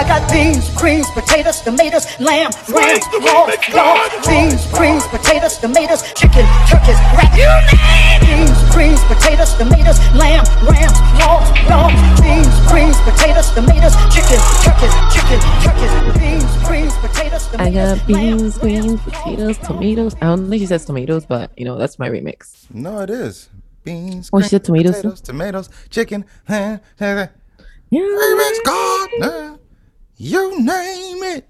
I got beans, greens, potatoes, tomatoes, lamb, ram, raw, raw. Beans, greens, potatoes, tomatoes, chicken, turkeys, rat. You name Beans, greens, potatoes, tomatoes, lamb, ram, raw, raw. Beans, greens, potatoes, tomatoes, chicken, turkeys, chicken, turkeys. Beans, greens, potatoes, tomatoes, I got beans, lamb, ram, greens, potatoes, tomatoes. I don't think she says tomatoes, but you know that's my remix. No, it is beans. Oh, she said greens, tomatoes? potatoes, tomatoes, chicken. huh, huh, huh. Yeah. Remix God, you name it.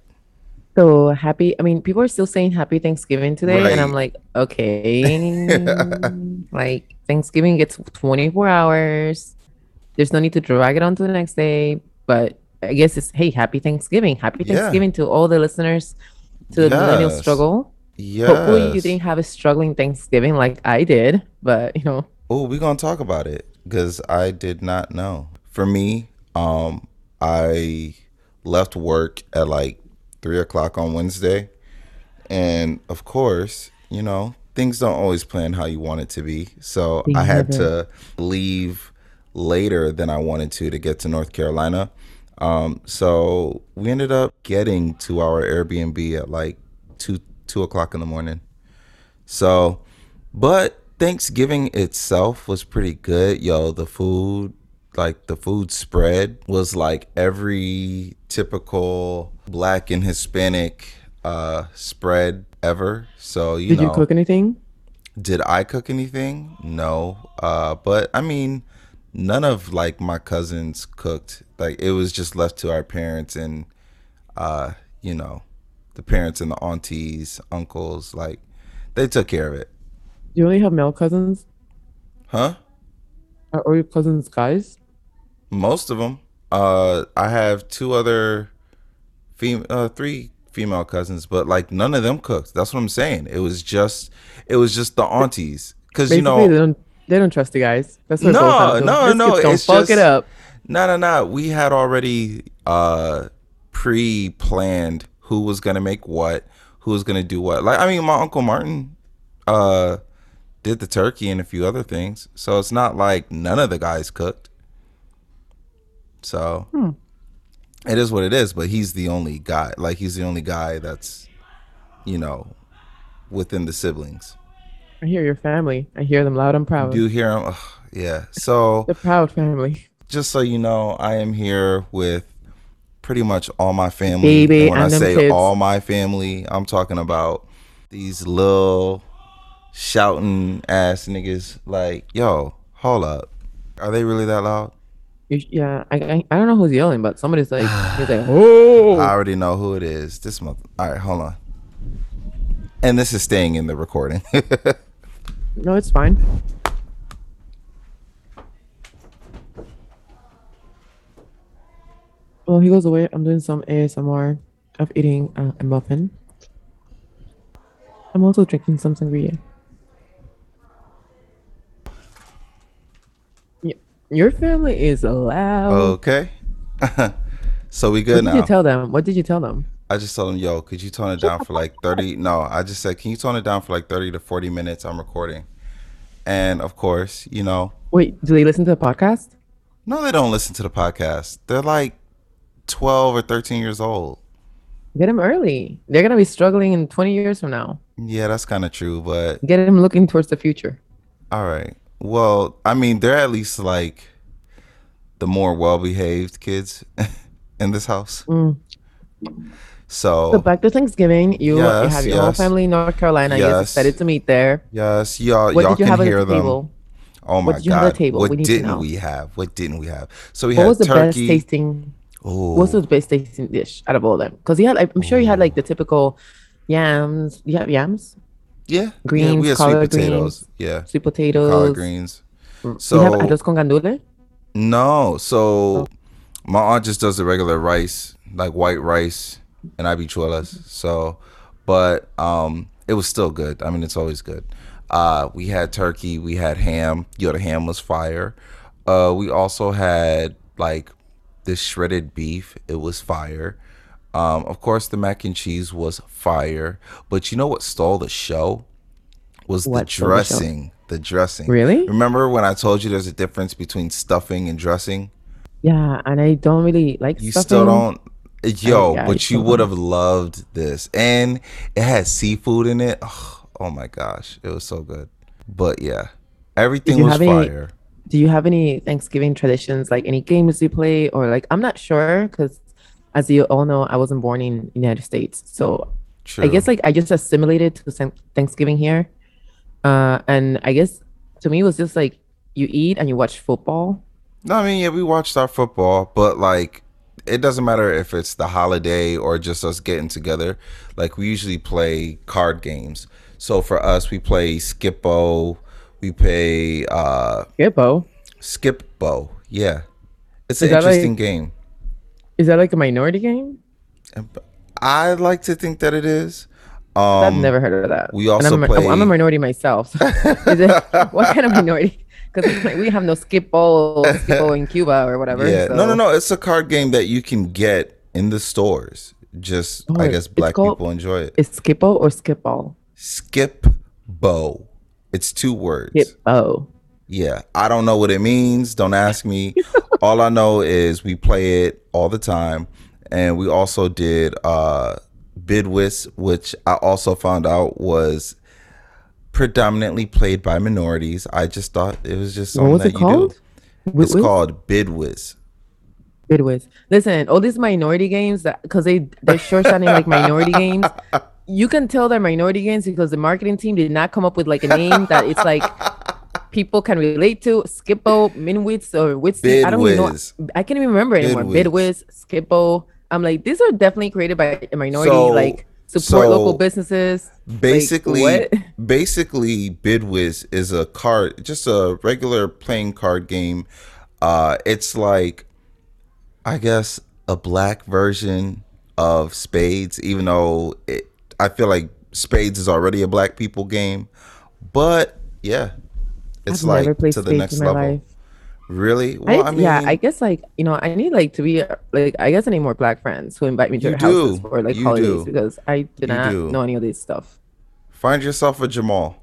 So happy. I mean, people are still saying Happy Thanksgiving today, and I'm like, okay, like Thanksgiving gets 24 hours. There's no need to drag it on to the next day, but I guess it's hey, Happy Thanksgiving, Happy Yeah. Thanksgiving to all the listeners to the millennial struggle. Yes. Hopefully, you didn't have a struggling Thanksgiving like I did, but you know, Oh, we're gonna talk about it because I did not know. For me, um, I left work at like three o'clock on Wednesday, and of course, you know things don't always plan how you want it to be. So I had to leave later than I wanted to to get to North Carolina. Um, so we ended up getting to our Airbnb at like two two o'clock in the morning. So, but Thanksgiving itself was pretty good. Yo, the food, like the food spread was like every typical black and Hispanic uh spread ever. So, you did know, you cook anything? did I cook anything? No. Uh but I mean, none of like my cousins cooked. Like it was just left to our parents and uh, you know, the parents and the aunties, uncles, like they took care of it. Do you only have male cousins? Huh? Are all your cousins guys? Most of them. Uh, I have two other, fem- uh, three female cousins, but like none of them cooked. That's what I'm saying. It was just, it was just the aunties, because you know, they don't they don't trust the guys. That's what No, boils no, no, Don't it's fuck just- it up. no, no, no. We had already uh pre-planned who was gonna make what, who was gonna do what. Like, I mean, my uncle Martin, uh, did the turkey and a few other things, so it's not like none of the guys cooked. So Hmm. it is what it is. But he's the only guy. Like, he's the only guy that's, you know, within the siblings. I hear your family. I hear them loud and proud. Do you hear them? Ugh, yeah. So. The proud family. just so you know, I am here with pretty much all my family. Baby, and when I and them say kids. all my family, I'm talking about these little shouting ass niggas. Like, yo, hold up, are they really that loud? You, yeah, I, I I don't know who's yelling, but somebody's like, he's like, oh, I already know who it is. This month. All right, hold on. And this is staying in the recording. no, it's fine. Well, he goes away. I'm doing some ASMR of eating uh, a muffin. I'm also drinking some sangria. Y- Your family is loud. okay. so we good what good did now. you tell them? What did you tell them? I just told them, yo, could you tone it down for like 30? No, I just said, can you tone it down for like 30 to 40 minutes? I'm recording. And of course, you know, Wait, do they listen to the podcast? no, they don't listen to the podcast. They're like 12 or 13 years old. Get them early. They're gonna be struggling in 20 years from now. Yeah, that's kind of true. But Get them looking towards the future. all right. Well, I mean, they're at least like the more well behaved kids in this house. Mm. So, So back to Thanksgiving, you, you have your whole family in North Carolina. Yes. Yes. excited to meet there. yes, y'all, What y'all did you can have at hear the them. table? Oh my What did you God. have at the table? What We didn't we have? What didn't we have? So we What had was the best turkey. tasting? Ooh. What's the best tasting dish out of all of them? Because you had, I'm sure you had like the typical yams. You have yams, Yeah. yeah, Greens, we had collard sweet potatoes. Yeah. sweet potatoes. Collard greens. So you have arroz con gandules. no, Oh. so my aunt just does the regular rice, like white rice and habichuelas. So, but um, it was still good. I mean, it's always good. Uh, we had turkey, we had ham. Yo, the ham was fire. Uh, we also had like this shredded beef. It was fire. Um, of course, the mac and cheese was fire. But you know what stole the show? Was What the stole the dressing. The dressing. Really? Remember when I told you there's a difference between stuffing and dressing? Yeah, and I don't really like You stuffing. still don't. Yo, yeah, but it's you would have loved this. And it had seafood in it. Oh, oh my gosh. It was so good. But yeah, everything was have any- fire. Do you have any Thanksgiving traditions, like any games you play, or like I'm not sure because, as you all know, I wasn't born in United States, so True. I guess like I just assimilated to Thanksgiving here, uh, and I guess to me it was just like you eat and you watch football. No, I mean, yeah, we watched our football, but like, it doesn't matter if it's the holiday or just us getting together. Like, we usually play card games. So for us, we play Skippo. We play uh, Gibbo. Skipbo. Yeah, it's an Is that interesting like- game. Is that like a minority game? I like to think that it is. Um, I've never heard of that. we And also I'm, a- play- I'm a minority myself. so is it, what kind of minority? Because like, we have no Skippo, Skippo in Cuba or whatever. Yeah, no, no, no. It's a card game that you can get in the stores. Just, Oh, I guess, black called- people enjoy it. it. Is skip ball or Skipball? Skip Bow. It's two words. Skippo. Yeah, I don't know what it means. Don't ask me. all I know is we play it all the time, and we also did uh, Bid Whist, which I also found out was predominantly played by minorities. I just thought it was just What something was that it you called? do. It's called Bid Whist. Bidwiz. Listen, all these minority games that because they they're short sounding like minority games. You can tell they're minority games because the marketing team did not come up with like a name that it's like people can relate to. Skippo, Minwitz, or Witsy. I don't even know. I can't even remember anymore. Bid Whist. Skippo. I'm like, these are definitely created by a minority, So- like support local so businesses. Like, Basically, what? basically, Bid Whist is a card, just a regular playing card game. Uh, it's like, I guess, a black version of Spades, even though it, I feel like Spades is already a black people game. But yeah, it's I've like never played to the next in my level. life. Really? Well, I, mean, yeah, I guess like you know, I need like to be like I guess I need more black friends who invite me to their houses do. for like You holidays do. because I did You not do. know any of this stuff. find yourself a Jamal.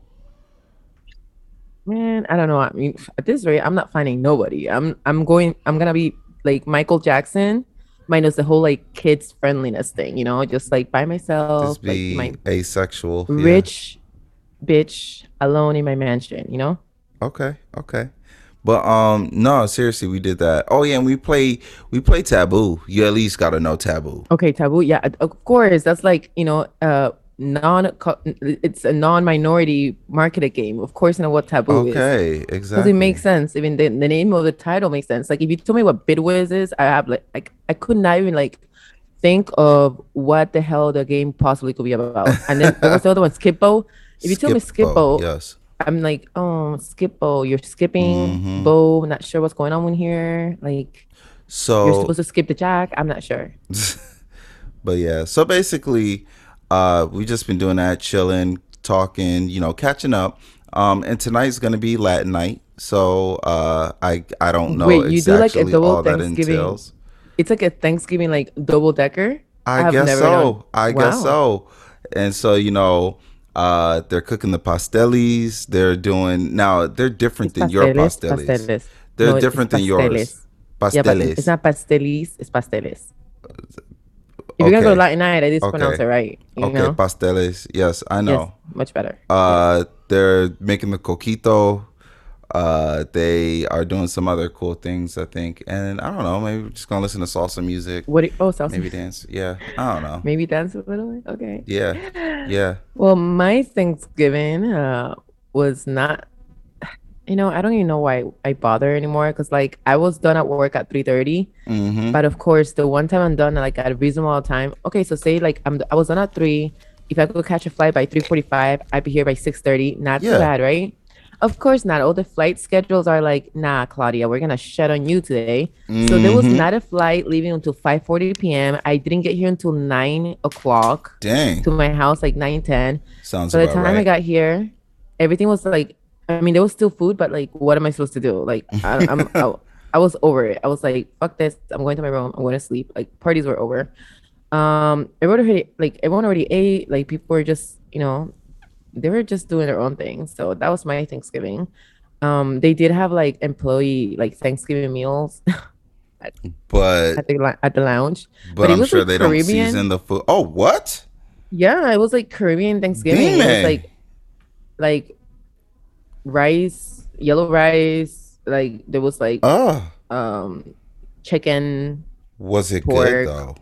Man, I don't know. I mean, at this rate, I'm not finding nobody. I'm I'm going. I'm gonna be like Michael Jackson, minus the whole like kids friendliness thing. You know, just like by myself, Just be like asexual. my yeah. rich bitch alone in my mansion. You know. Okay, okay. But um no, seriously, we did that. Oh yeah, and we play we play taboo. You at least gotta know taboo. Okay, taboo. Yeah, of course. That's like you know, uh, non. It's a non-minority marketed game. Of course, you know what taboo is. Okay, Because exactly. it makes sense. Even the, the name of the title makes sense. Like if you told me what Bid Whist is, I have like I, I could not even like think of what the hell the game possibly could be about. And then what was the other one? Skippo. If you told me Skippo, yes. I'm like, oh Skippo, you're skipping. Mhm. Bo, not sure what's going on in here. Like so you're supposed to skip the jack. I'm not sure. but yeah, so basically uh we've just been doing that, chilling, talking, you know, catching up. Um and tonight's gonna be Latin night. So uh I I don't know Wait, you do, like, a double all Thanksgiving. It's like a Thanksgiving like double decker. I, have guess so. done- I guess so. And so, you know, uh, they're cooking the pastelis. They're doing now. They're different than your pastelis. pasteles. They're No, different than yours. pasteles. Yeah, but it's not pastelis, it's pasteles. If you're gonna go Okay. Latin night, at least pronounce it right. You okay, know? pasteles. Yes, I know. Yes, much better. Uh, they're making the coquito. Uh, they are doing some other cool things, I think. And I don't know. Maybe we're just gonna listen to salsa music. What? Do, oh, salsa. Maybe Maybe, dance. Yeah, I don't know. Maybe dance a little. bit? Okay. Yeah, yeah. Well, my Thanksgiving uh, was not. You know, I don't even know why I bother anymore because like I was done at work at three thirty. Mm-hmm. But of course, the one time I'm done like at a reasonable time. Okay, so say like I'm I was done at three. If I could catch a flight by three forty five, I'd be here by six thirty. Not Yeah. too bad, right? Of course not. All the flight schedules are like, nah, Claudia, we're gonna shut on you today. So there was Mhm. not a flight leaving until five forty p.m. I didn't get here until nine o'clock Dang, to my house, like nine ten. sounds By the time right. I got here, everything was like, I mean, there was still food, but like, what am I supposed to do? Like, I, I'm, I, I was over it. I was like, fuck this. I'm going to my room. I'm going to sleep. Like, parties were over. Um, everyone already, like, everyone already ate. Like, people were just, you know, they were just doing their own thing. So that was my Thanksgiving. Um, they did have like employee like Thanksgiving meals. but at the at the lounge. but, it I'm was, sure like, they don't season the food. Oh, what? Yeah, it was like Caribbean Thanksgiving. It was like like rice, yellow rice. Like there was like Oh, um chicken. was it Pork. good though?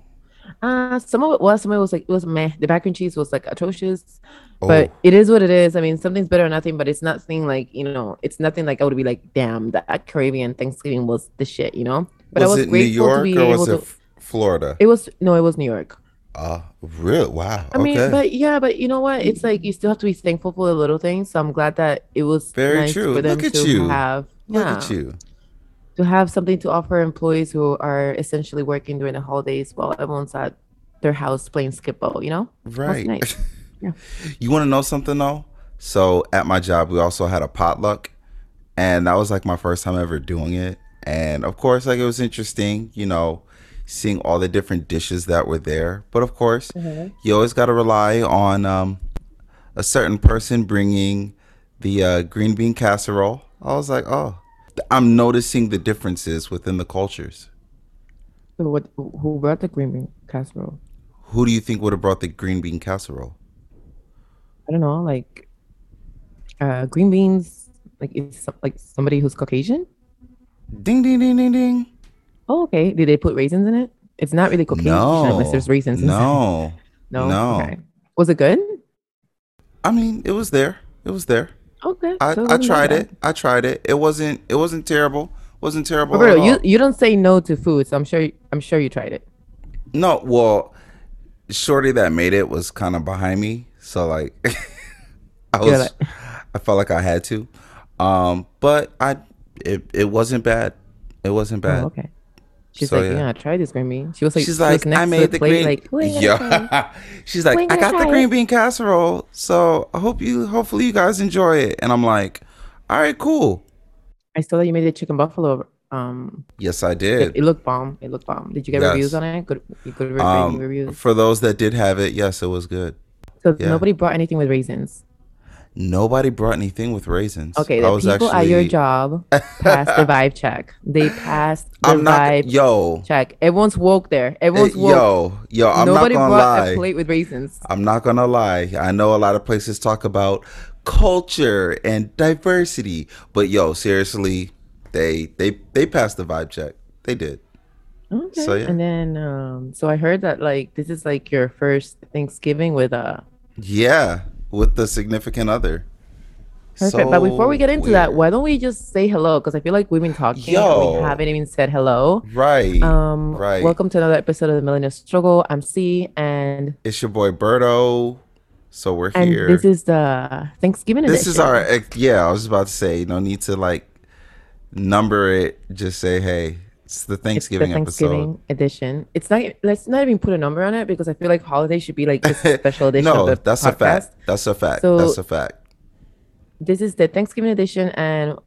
Uh some of it was some of it was like it was meh. The mac and cheese was like atrocious. Oh, But it is what it is. I mean, something's better than nothing, but it's nothing like, you know, it's nothing like I would be like, damn, that Caribbean Thanksgiving was the shit, you know? But was, I was it New York to or was to it F- Florida? it was no, it was New York. Uh, real wow. I mean, but yeah, but you know what? It's like you still have to be thankful for the little things. So I'm glad that it was Very nice true. for them Look at to you. have Look yeah, at you. to have something to offer employees who are essentially working during the holidays while everyone's at their house playing skippo, you know? Right. nice. Yeah. You want to know something though? So at my job, we also had a potluck, and that was like my first time ever doing it. And of course, like it was interesting, you know, seeing all the different dishes that were there. But of course, you always got to rely on um, a certain person bringing the uh, green bean casserole. I was like, oh, I'm noticing the differences within the cultures. So what who brought the green bean casserole? Who do you think would have brought the green bean casserole? I don't know, like uh green beans, like it's like somebody who's Caucasian. Ding, ding, ding, ding, ding. Oh, okay. Did they put raisins in it? It's not really Caucasian No, unless there's raisins. No, no, no. Okay. Was it good? I mean, it was there. It was there. Okay. I, so I tried it. I tried it. It wasn't. It wasn't terrible. Wasn't terrible. Roberto, you you don't say no to food, so I'm sure I'm sure you tried it. No, well, Shorty that made it was kind of behind me, so like, I was. Like- I felt like I had to, um, but I. It it wasn't bad. It wasn't bad. Oh, okay. She's So, like, yeah. yeah, tried this green bean. She was like, She's like, I made the plate, green. Like, "Who ain't gonna try it?" yeah. She's like, I got the green bean casserole, so I hope you, hopefully you guys enjoy it. And I'm like, all right, cool. I saw that you made the chicken buffalo. Um, Yes, I did. it looked bomb. It looked bomb. Did you get Yes. reviews on it? Good, good Um, reviews. for those that did have it, yes, it was good. So yeah. nobody brought anything with raisins. Nobody brought anything with raisins. Okay, I the was people at your job passed the vibe check. They passed the I'm not. vibe Yo, check. Everyone's woke there. eh, Everyone's woke. yo, yo. I'm Nobody not gonna brought lie. a plate with raisins. I'm not gonna lie. I know a lot of places talk about culture and diversity, but yo, seriously, they they they passed the vibe check. They did. Okay. So, yeah. And then, um, so I heard that like this is like your first Thanksgiving with a Yeah, with the significant other. perfect. but before we get into that, why don't we just say hello? Because I feel like we've been talking, and Yo. we haven't even said hello. right, Um, right. welcome to another episode of the Millennial Struggle. I'm C, and It's your boy Berto. So we're and here. this is the Thanksgiving this edition. is our yeah. I was about to say no need to like number it. Just say hey. It's the It's the Thanksgiving, Thanksgiving edition. It's not. Let's not even put a number on it because I feel like holiday should be like a special edition no, of the that's podcast. a fact. That's a fact. So- that's a fact. this is the Thanksgiving edition, and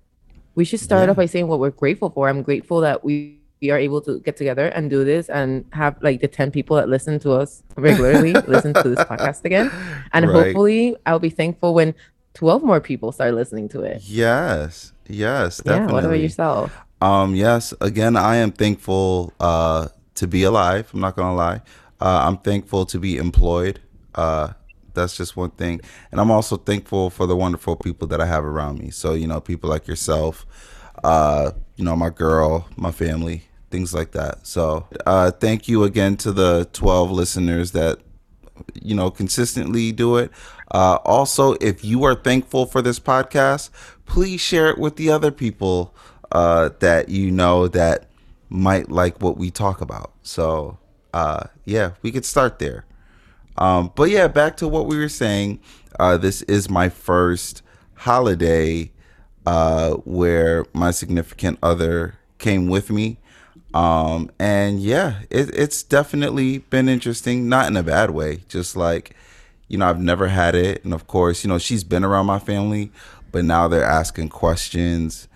we should start Yeah. off by saying what we're grateful for. I'm grateful that we, we are able to get together and do this and have like the 10 people that listen to us regularly listen to this podcast again. And Right. hopefully, I'll be thankful when 12 more people start listening to it. Yes, yes, Yeah, definitely. what about yourself? Um, yes, again, I am thankful uh, to be alive. I'm not gonna lie. Uh, I'm thankful to be employed. Uh, that's just one thing, and I'm also thankful for the wonderful people that I have around me. So you know, people like yourself, uh, you know, my girl, my family, things like that. So uh, thank you again to the 12 listeners that you know consistently do it uh, also if you are thankful for this podcast please share it with the other people uh, that you know that might like what we talk about. So uh, yeah we could start there. Um, but yeah back to what we were saying uh, this is my first holiday uh, where my significant other came with me. Um and yeah it, it's definitely been interesting not in a bad way just like you know i've never had it. And of course you know she's been around my family but now they're asking questions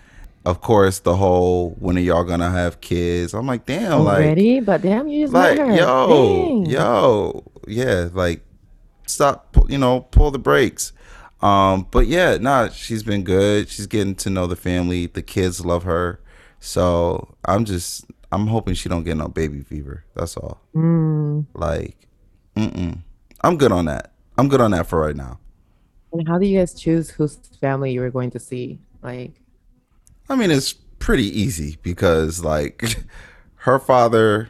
of course the whole when are y'all gonna have kids i'm like damn like Already? But damn, you just like yo Dang. yo yeah like stop you know pull the brakes um but yeah nah she's been good she's getting to know the family the kids love her so i'm just I'm hoping she don't get no baby fever. That's all. Mm. Like, mm-mm. I'm good on that. I'm good on that for right now. And how do you guys choose whose family you were going to see? Like, I mean, it's pretty easy because like her father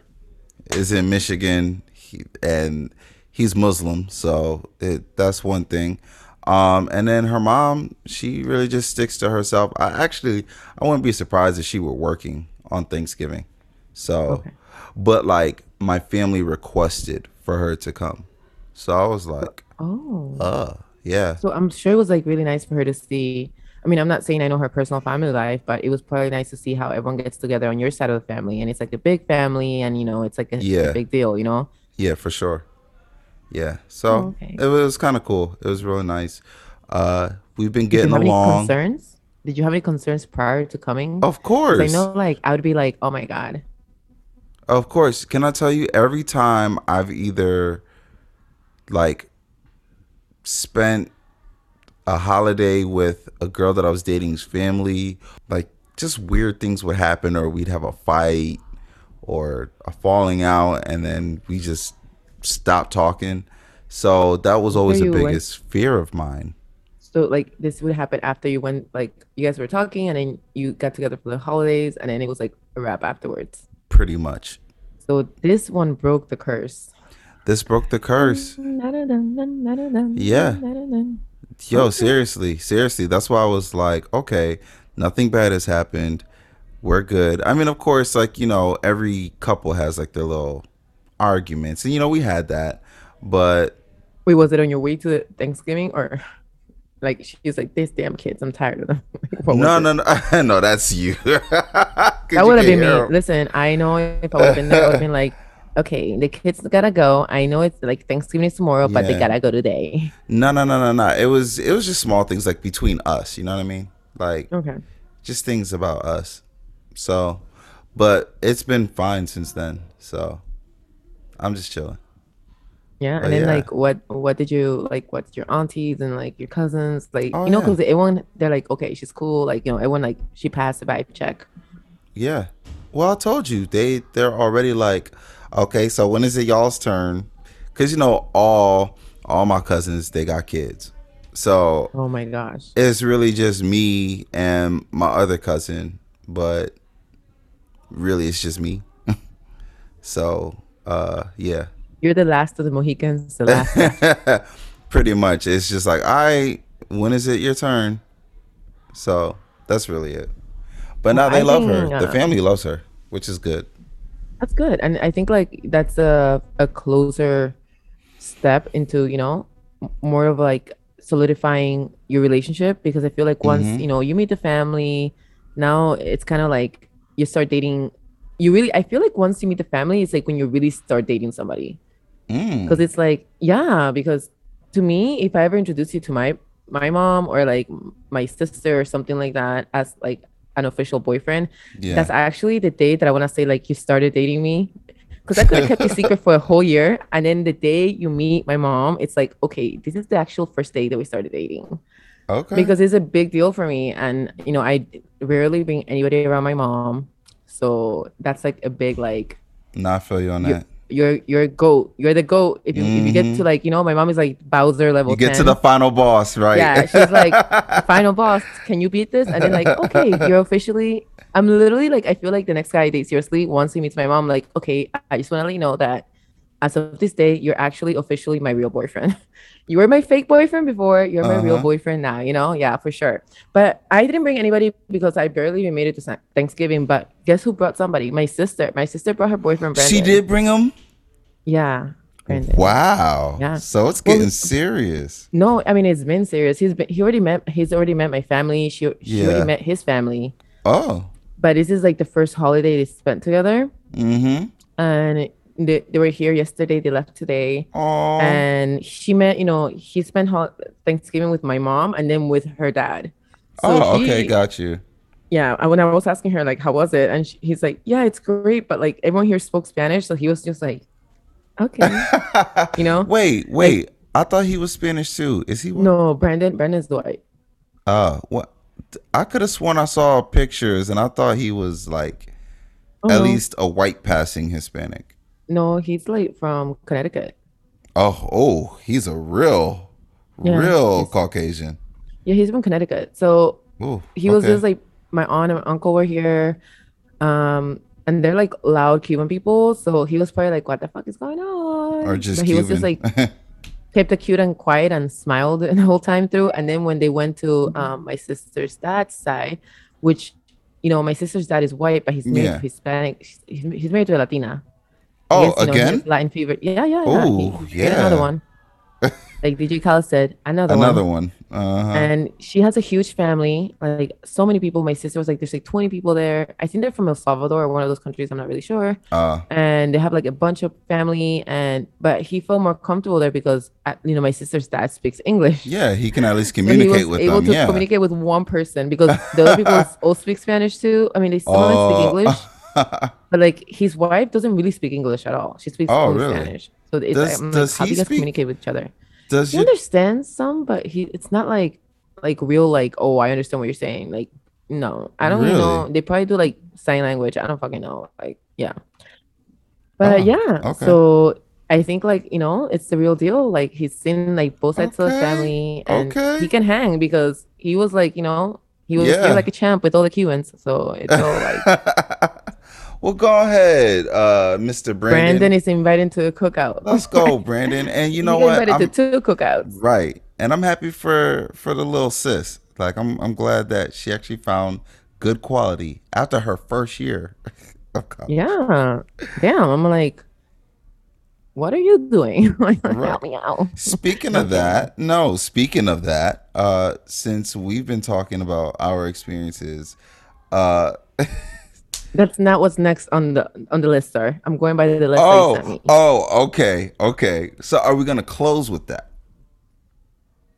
is in Michigan he, and he's Muslim, so it, that's one thing. Um, and then her mom, she really just sticks to herself. I actually, I wouldn't be surprised if she were working on Thanksgiving. So, Okay. but like my family requested for her to come, so I was like, oh. uh, yeah, So I'm sure it was like really nice for her to see. I mean, I'm not saying I know her personal family life, but it was probably nice to see how everyone gets together on your side of the family, and it's like a big family, and you know, it's like a, a big deal, you know. Yeah, for sure. Yeah. So Oh, okay. it was kind of cool. It was really nice. Uh we've been Did you getting have any along. concerns? Did you have any concerns prior to coming? Of course. I know, like, I would be like, oh my god, Of course. Can I tell you every time I've either like spent a holiday with a girl that I was dating's family, like just weird things would happen or we'd have a fight or a falling out and then we just stopped talking. So that was always the you went- biggest fear of mine. So like this would happen after you went like you guys were talking and then you got together for the holidays and then it was like a wrap afterwards. Pretty much. So this one broke the curse. This broke the curse. Yeah. Yo, seriously, seriously. That's why I was like, okay, nothing bad has happened. We're good. I mean, of course, like, you know, every couple has like their little arguments. And, you know, we had that. But Wait, was it on your way to Thanksgiving or like she's like, These damn kids, I'm tired of them. Like, what no, no, no, no, that's you. That would have been me. Listen, I know if I would have been there, I would have been like, okay, the kids gotta go. I know it's like Thanksgiving is tomorrow, but they gotta go today. No, no, no, no, no. It was, it was just small things like between us. You know what I mean? Like, Okay. just things about us. So, but it's been fine since then. So, I'm just chilling. Yeah, But and then yeah. like, what what did you like? What's your aunties and like your cousins like? Oh, you know, yeah. because everyone they're like, okay, she's cool. Like you know, everyone like she passed the vibe check. Yeah. Well, I told you they they're already like, okay, so when is it y'all's turn? Because you know all all my cousins they got kids, so Oh my gosh. it's really just me and my other cousin, but really it's just me. so uh yeah, You're the last of the Mohicans. The last. pretty much it's just like I when is it your turn? So that's really it. But now Well, they I love her. think, The uh, family loves her, which is good. That's good, and I think like that's a a closer step into you know more of like solidifying your relationship because I feel like once Mhm. you know you meet the family, now it's kind of like you start dating. You really, I feel like once you meet the family, it's like when you really start dating somebody Mm. because it's like yeah because to me if i ever introduce you to my my mom or like my sister or something like that as like an official boyfriend Yeah. that's actually the day that i want to say like you started dating me because i could have kept you secret for a whole year and then the day you meet my mom it's like okay this is the actual first day that we started dating okay. because it's a big deal for me and you know i rarely bring anybody around my mom so that's like a big like No, I feel you on you- that. You're you're a goat. You're the goat. If you if you get to like you know, my mom is like Bowser level. Mm-hmm. You get to the final boss, right? yeah. She's like final boss. Can you beat this? And then like okay, you're officially. I'm literally like I feel like the next guy I date seriously once he meets my mom. Like okay, I just want to let you know that as of this day, you're actually officially my real boyfriend. you were my fake boyfriend before. You're my real Uh-huh. boyfriend now. You know, yeah, for sure. But I didn't bring anybody because I barely even made it to Thanksgiving. But guess who brought somebody? My sister. My sister brought her boyfriend. Brandon. she did bring him. Yeah. Brandon. Wow. Yeah. So it's Well, getting serious. No, I mean it's been serious. He's been he already met he's already met my family. She she Yeah. already met his family. Oh. But this is like the first holiday they spent together. Mm-hmm. And they, they were here yesterday, they left today. Oh. And she met, you know, he spent Thanksgiving with my mom and then with her dad. oh. Okay. Got you. yeah. When I was asking her like, how was it? And she, he's like, yeah, it's great. But like everyone here spoke Spanish, so he was just like, okay, you know. Wait. Wait. I thought he was Spanish too. Is he? No, Brandon, Brandon's white. Uh. What? I could have sworn I saw pictures and I thought he was like. at Oh. least a white passing Hispanic. No, he's like from Connecticut. Oh, oh, he's a real, Yeah, real Caucasian. Yeah, he's from Connecticut. So Ooh, he was okay. just like my aunt and uncle were here. Um, and they're like loud Cuban people. So he was probably like, what the fuck is going on? or just But he Cuban. was just like kept it cute and quiet and smiled the whole time through. And then when they went to um my sister's dad's side, which you know, my sister's dad is white, but he's married Yeah. to Hispanic. He's married to a Latina. Oh, guess, you know, again, Latin fever. Yeah, yeah, yeah. He- he Another one. like DJ Khaled said, another, another one. one. Uh-huh. And she has a huge family, like so many people. My sister was like, there's like 20 people there. I think they're from El Salvador or one of those countries. I'm not really sure. Uh, And they have like a bunch of family. And but he felt more comfortable there because you know my sister's dad speaks English. yeah, he can at least So he communicate was with able them. to Yeah. communicate with one person because the other people all speak Spanish too. I mean, they still Oh. speak English, but like his wife doesn't really speak English at all. She speaks Oh, only really? Spanish. So it's Does- like, does like, how he do you guys speak- communicate with each other? Does He you? understands some, but he it's not like like real like oh I understand what you're saying. Like no, I don't even know. They probably do like sign language. I don't fucking know. Like yeah, but Oh, yeah. okay. So I think like you know it's the real deal. Like he's seen like both sides of the family, and okay. he can hang because he was like you know he was Yeah. here like a champ with all the Cubans. So it's all like well, go ahead, uh, Mr. Brandon. Brandon is invited to a cookout. Let's go, Brandon. And you know what? Invited to two cookouts. right, and I'm happy for for the little sis. Like I'm I'm glad that she actually found good quality after her first year of college. Yeah. Damn. I'm like, what are you doing? like, Right. help me out. Speaking of that, no, speaking of that, uh, since we've been talking about our experiences, uh, That's not what's next on the on the list, sir. I'm going by the list that you sent oh, me. oh, okay, okay. So are we gonna close with that?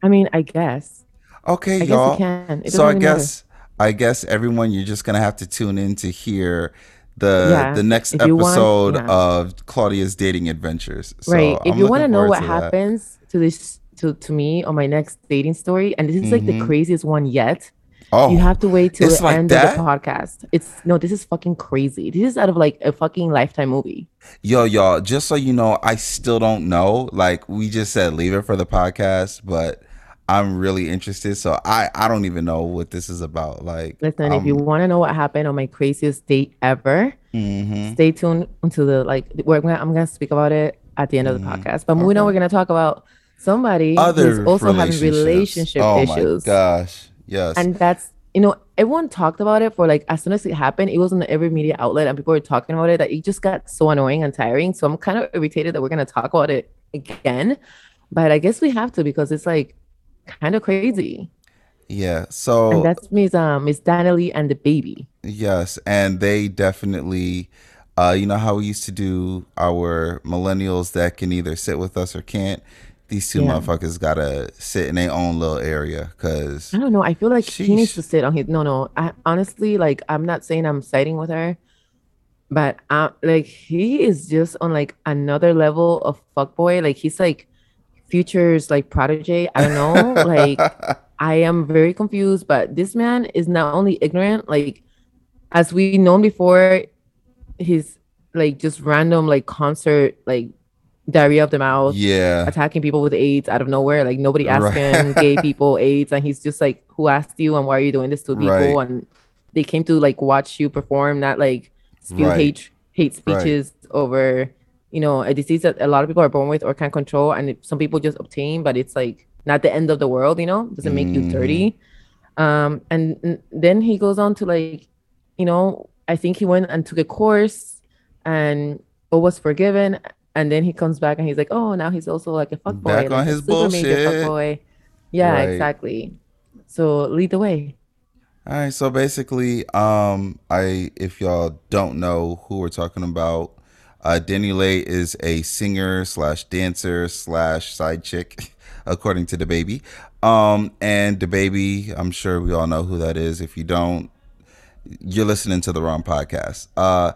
I mean, I guess. Okay, I guess y'all. It so I matter. guess I guess everyone, you're just gonna have to tune in to hear the Yeah, the next if you want- episode yeah. of Claudia's dating adventures. So right. If I'm you want to know what to happens to this to, to me on my next dating story, and this is like the Mhm. craziest one yet. Oh, You have to wait till the like end that? of the podcast. It's no, this is fucking crazy. This is out of like a fucking lifetime movie. Yo, y'all, just so you know, I still don't know. Like we just said, leave it for the podcast, but I'm really interested. So I, I don't even know what this is about. Like, Listen, if you um, want to know what happened on my craziest date ever, mhm. stay tuned until the like we're gonna I'm gonna speak about it at the end of the Mhm. podcast. But moving on, Okay. we're gonna talk about somebody other who's also having relationship oh issues. my gosh, yes, And that's you know, everyone talked about it for like as soon as it happened, it was on every media outlet and people were talking about it that it just got so annoying and tiring. So I'm kind of irritated that we're gonna talk about it again. But I guess we have to because it's like kind of crazy. yeah. So And that's Miss um Miss DaniLeigh and DaBaby. Yes, and they definitely, uh, you know how we used to do our millennials that can either sit with us or can't. These two Yeah. motherfuckers gotta sit in their own little area because I don't know. I feel like he needs to sit on his. No, no. I honestly like. I'm not saying I'm siding with her, but uh, like he is just on like another level of fuckboy. Like he's like Future's like protege. I don't know. like I am very confused. But this man is not only ignorant. Like as we known before, he's like just random like concert like diarrhea of the mouth yeah, attacking people with AIDS out of nowhere. Like nobody asking Right. gay people AIDS, and he's just like, "Who asked you? And why are you doing this to people?" Right. And they came to like watch you perform, not like spew Right. hate hate speeches over, you know, a disease that a lot of people are born with or can't control, and it, some people just obtain, but it's like not the end of the world, you know, doesn't make Mhm. you dirty. Um, and n- then he goes on to like, you know, I think he went and took a course and was forgiven. And then he comes back and he's like, oh, now he's also like a fuckboy. Back like on a his bullshit. fuckboy. Yeah, Right. exactly. So lead the way. All right, so basically, um, I if y'all don't know who we're talking about, uh, DaniLeigh is a singer slash dancer slash side chick, according to DaBaby. Um, and DaBaby, I'm sure we all know who that is. If you don't, you're listening to the wrong podcast. Uh,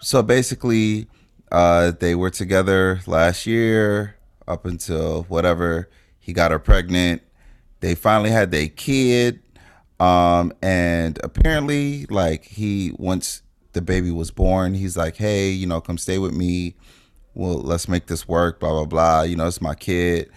so basically, uh, they were together last year up until whatever he got her pregnant. They finally had their kid. Um, and apparently, like he once the baby was born, he's like, "Hey, you know, come stay with me. Well, let's make this work." Blah blah blah. You know, it's my kid.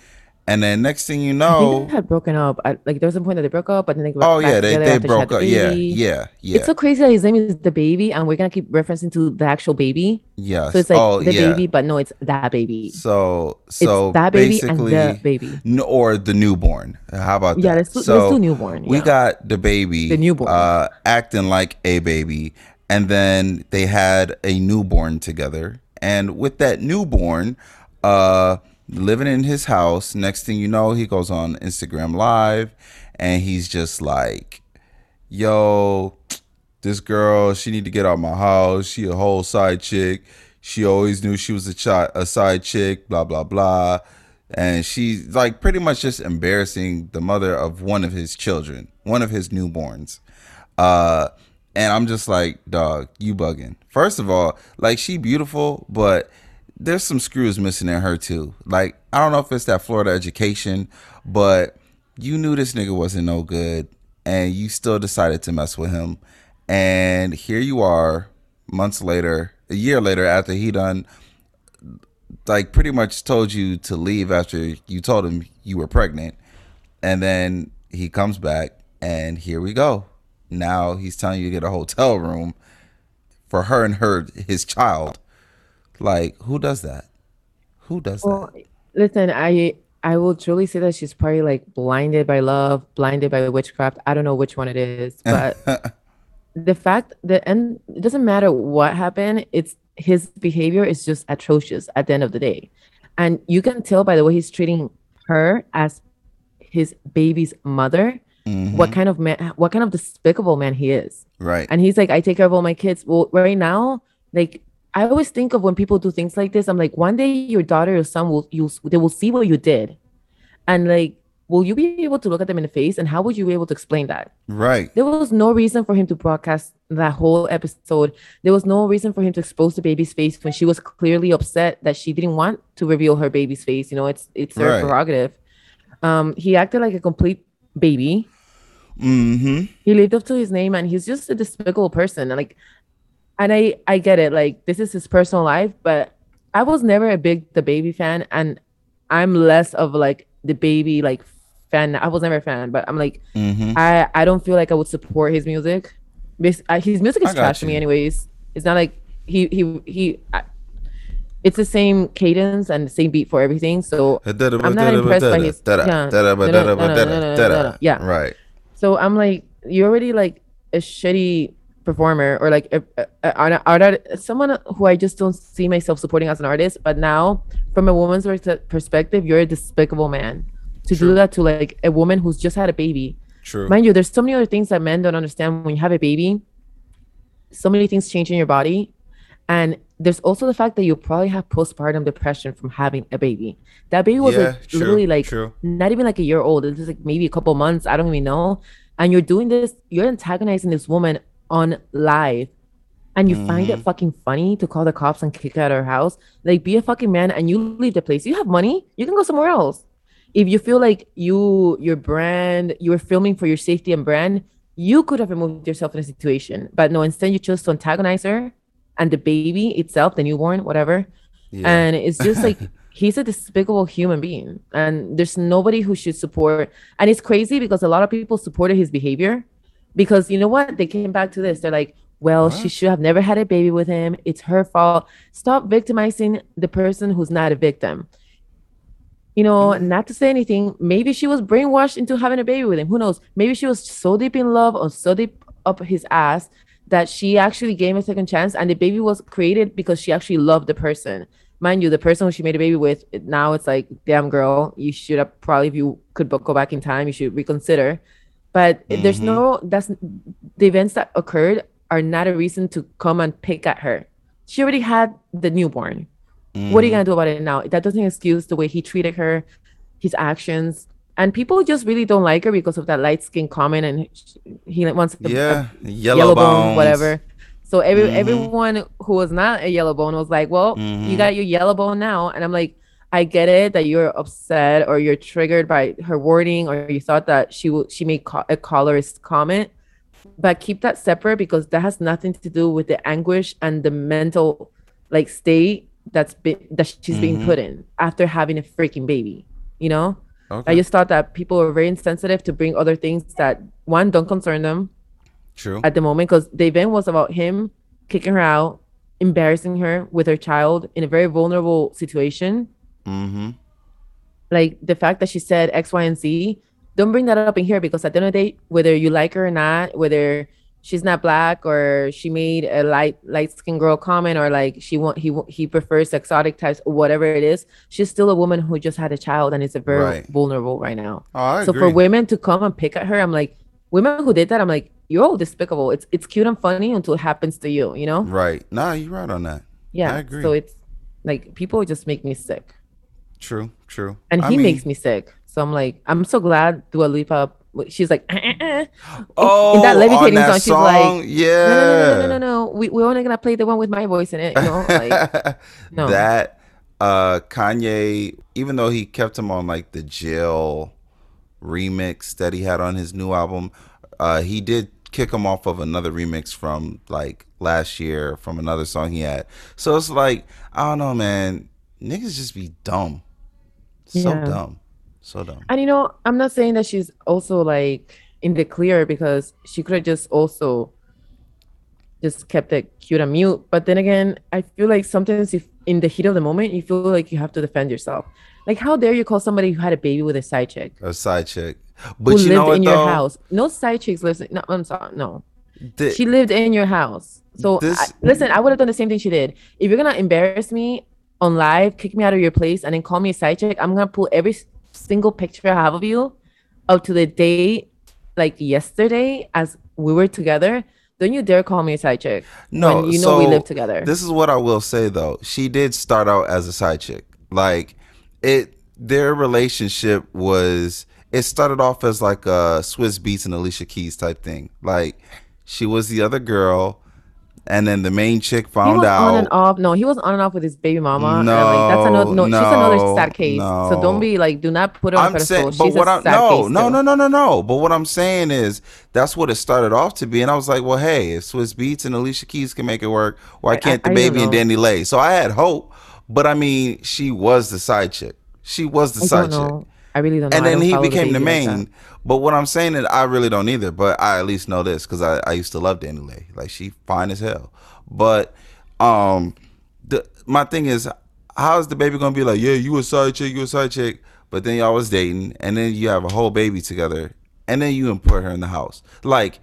And then next thing you know, had broken up. I, like there was a point that they broke up, but then they got oh yeah, they they after she had broke the up. Yeah, yeah, yeah. It's so crazy that his name is the baby, and we're gonna keep referencing to the actual baby. Yeah. So it's like oh the yeah. baby, but no, it's that baby. So so it's that baby and the baby. n- or the newborn. How about Yeah, that? let's do, so let's do newborn. we yeah. got the baby, The newborn. uh, acting like a baby, and then they had a newborn together. And with that newborn, uh, living in his house, next thing you know, he goes on Instagram Live, and he's just like, "Yo, this girl, she need to get out my house. She a whole side chick. She always knew she was a chi- a side chick. Blah blah blah." And she's like pretty much just embarrassing the mother of one of his children, one of his newborns. Uh, and I'm just like, dog, you bugging. First of all, like she beautiful, but there's some screws missing in her too. Like I don't know if it's that Florida education, but you knew this nigga wasn't no good, and you still decided to mess with him. And here you are, months later, a year later, after he done like pretty much told you to leave after you told him you were pregnant, and then he comes back, and here we go. Now he's telling you to get a hotel room for her and her his child. Like who does that? Who does Well, that? listen, I I will truly say that she's probably like blinded by love, blinded by witchcraft. I don't know which one it is, but the fact that and it doesn't matter what happened, it's his behavior is just atrocious at the end of the day. And you can tell by the way he's treating her as his baby's mother mm-hmm. what kind of man what kind of despicable man he is. Right. And he's like, I take care of all my kids. Well, right now, like I always think of when people do things like this, I'm like, one day your daughter or son will you they will see what you did. And like, will you be able to look at them in the face? And how would you be able to explain that? right. There was no reason for him to broadcast that whole episode. There was no reason for him to expose the baby's face when she was clearly upset that she didn't want to reveal her baby's face. You know, it's it's their Right. prerogative. Um, he acted like a complete baby. Mm-hmm. He lived up to his name, and he's just a despicable person. And like, and I I get it. Like this is his personal life, but I was never a big DaBaby fan, and I'm less of like DaBaby like fan. I was never a fan, but I'm like mm-hmm. I I don't feel like I would support his music. Uh, his music is trash to me, anyways. It's not like he he he. I, it's the same cadence and the same beat for everything, so I'm not impressed by his yeah. Right. So I'm like, you're already like a shitty performer or like uh, uh, a, a, a, art, someone who I just don't see myself supporting as an artist. But now, from a woman's perspective, you're a despicable man to True. do that to like a woman who's just had a baby. True. Mind you, there's so many other things that men don't understand when you have a baby. So many things change in your body. And there's also the fact that you probably have postpartum depression from having a baby. That baby was Yeah, like true, literally like true. not even like a year old. It was like maybe a couple months. I don't even know. And you're doing this, you're antagonizing this woman on live. And you find Mm-hmm. it fucking funny to call the cops and kick out her house. Like be a fucking man and you leave the place. You have money, you can go somewhere else if you feel like you your brand you were filming for your safety and brand you could have removed yourself in a situation but no instead you chose to antagonize her and the baby itself the newborn whatever Yeah. and it's just like he's a despicable human being and there's nobody who should support and it's crazy because a lot of people supported his behavior because you know what they came back to this they're like well she should have never had a baby with him it's her fault stop victimizing the person who's not a victim you know, Mm-hmm. not to say anything, maybe she was brainwashed into having a baby with him. Who knows? Maybe she was so deep in love or so deep up his ass that she actually gave him a second chance and the baby was created because she actually loved the person. Mind you, the person who she made a baby with, now it's like, damn girl, you should have probably, if you could go back in time, you should reconsider. But there's Mhm. no, that's the events that occurred are not a reason to come and pick at her. She already had the newborn what Mm-hmm. are you gonna do about it now? That doesn't excuse the way he treated her, his actions, and people just really don't like her because of that light skin comment, and he wants a, a Yeah. Yellow, yellow bone, whatever. So every Mhm. everyone who was not a yellow bone was like, "Well, you Mhm. got your yellow bone now," and I'm like, I get it that you're upset or you're triggered by her wording or you thought that she w- she made co- a colorist comment, but keep that separate because that has nothing to do with the anguish and the mental like state that's been that she's being mm-hmm. put in after having a freaking baby. You know, I just thought that people were very insensitive to bring other things that one don't concern them True. at the moment because the event was about him kicking her out, embarrassing her with her child in a very vulnerable situation. Mm-hmm. Like the fact that she said X, Y, and Z, don't bring that up in here because at the end of the day, whether you like her or not, whether she's not black or she made a light light skinned girl comment or like she want he he prefers exotic types whatever it is, she's still a woman who just had a child and is a very Right. vulnerable right now. Oh, so agree. for women to come and pick at her, I'm like, women who did that, I'm like, you're all despicable. It's it's cute and funny until it happens to you, you know? right. Nah, you're right on that. Yeah. I agree. So it's like people just make me sick. True. True. And I he mean- makes me sick. So I'm like, I'm so glad Dua Lipa she's like eh, eh, eh. Oh, in that levitating that song, she's like yeah. no, no, no, no, no, no, no. We, we're only gonna play the one with my voice in it. You know, like no. That uh Kanye, even though he kept him on like the jail remix that he had on his new album, uh he did kick him off of another remix from like last year from another song he had. So it's like, I don't know, man. Niggas just be dumb. So Yeah. dumb. So dumb. And you know, I'm not saying that she's also like in the clear because she could have just also just kept it cute and mute. But then again, I feel like sometimes if in the heat of the moment, you feel like you have to defend yourself. Like, how dare you call somebody who had a baby with a side chick A side chick. who But you lived in though? your house? No side chicks lives. No, I'm sorry, no. The- She lived in your house. So This- I, listen, I would have done the same thing she did. If you're gonna embarrass me on live, kick me out of your place, and then call me a side chick, I'm gonna pull every single picture I have of you up to the day, like yesterday, as we were together. Don't you dare call me a side chick. No, when you know we so live together. This is what I will say though. She did start out as a side chick. Like it their relationship was it started off as like a Swizz Beatz and Alicia Keys type thing. Like she was the other girl and then the main chick found out on and off. No, he was on and off with his baby mama. No, like, that's another. No, she's another no, sad case. So don't be like, do not put her on a I'm pedestal. saying, but she's what I'm no, no, no, no, no, no. But what I'm saying is that's what it started off to be, and I was like, well, hey, if Swizz Beatz and Alicia Keys can make it work, why can't the I don't baby and. DaniLeigh? So I had hope, but I mean, she was the side chick. She was the I side chick. I really don't know. and I then he became the, like main. But what I'm saying is, I really don't either. But I at least know this because I, I used to love DaniLeigh. Like she fine as hell. But um, the my thing is, how is the baby gonna be like? Yeah, you a side chick, you a side chick. But then y'all was dating, and then you have a whole baby together, and then you import her in the house. Like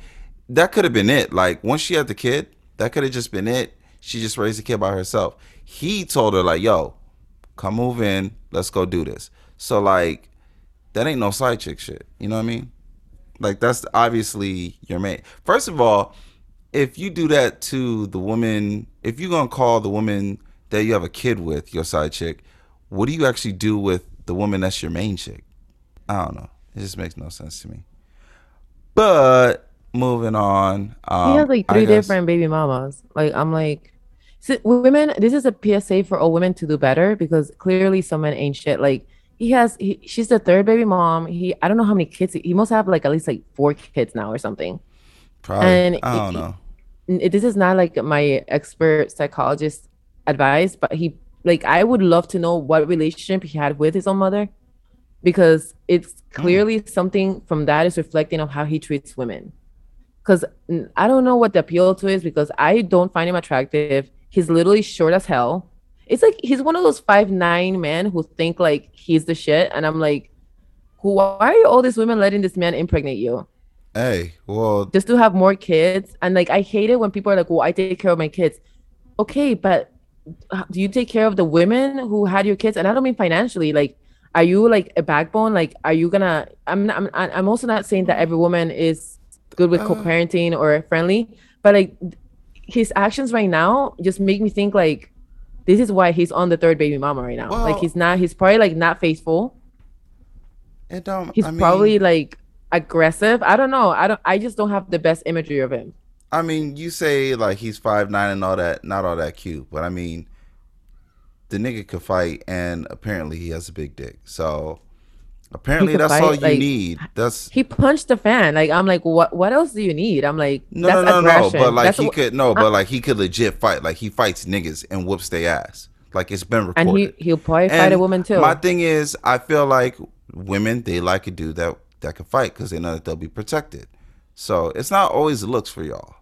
that could have been it. Like once she had the kid, that could have just been it. She just raised the kid by herself. He told her like, "Yo, come move in. Let's go do this." So like, that ain't no side chick shit. You know what I mean? Like that's obviously your mate. First of all, if you do that to the woman, if you're gonna call the woman that you have a kid with your side chick, what do you actually do with the woman that's your main chick? I don't know. It just makes no sense to me. But moving on, um, he has like three guess- different baby mamas. Like I'm like, women. This is a PSA for all women to do better because clearly some men ain't shit. Like he has, he, she's the third baby mom. He, I don't know how many kids. He, he must have like at least like four kids now or something. Probably. and I don't it- know. N- This is not like my expert psychologist advice, but he like I would love to know what relationship he had with his own mother because it's mm. clearly something from that is reflecting of how he treats women. Because I don't know what the appeal to is because I don't find him attractive. He's literally short as hell. It's like he's one of those five nine men who think like he's the shit, and I'm like, who? Why are all these women letting this man impregnate you? Hey, well, just to have more kids. And like, I hate it when people are like, well, I take care of my kids. Okay, but do you take care of the women who had your kids? And I don't mean financially. Like, are you like a backbone? Like, are you gonna? I'm not, I'm I'm also not saying that every woman is good with uh. co-parenting or friendly, but like his actions right now just make me think like this is why he's on the third baby mama right now. like he's not. He's probably like not faithful. it don't. He's I mean, probably like aggressive. I don't know. I don't. I just don't have the best imagery of him. I mean, you say like he's five nine and all that, not all that cute, but I mean, the nigga could fight, and apparently he has a big dick. So Apparently, that's fight, all you like, need. That's He punched the fan. Like I'm like, what? What else do you need? I'm like, no, that's no, no, no. But like That's he what- could no, but like he could legit fight. Like he fights niggas and whoops their ass. Like it's been recorded. and he he'll probably fight a woman too. My thing is, I feel like women they like a dude that that can fight because they know that they'll be protected. So it's not always looks for y'all.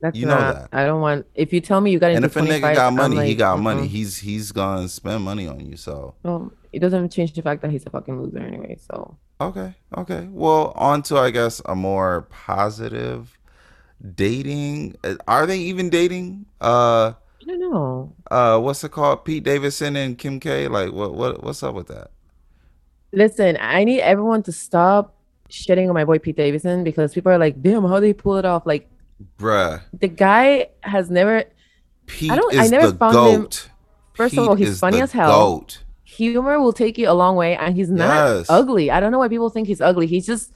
That's you know that. I don't want. If you tell me you got And into if a nigga fights, got money, he got money. mm-mm. He's he's gonna spend money on you. So Well, it doesn't change the fact that he's a fucking loser anyway. So okay, okay. Well, on to I guess a more positive dating. Are they even dating? Uh, I don't know. uh, what's it called? Pete Davidson and Kim K. Like what what what's up with that? Listen, I need everyone to stop shitting on my boy Pete Davidson because people are like, damn, how did he pull it off? Like Bruh, the guy has never. Pete don't- is I never the found him- goat. First of all, he's funny as hell. Goat. Humor will take you a long way, and he's not Yes. ugly. I don't know why people think he's ugly. He's just.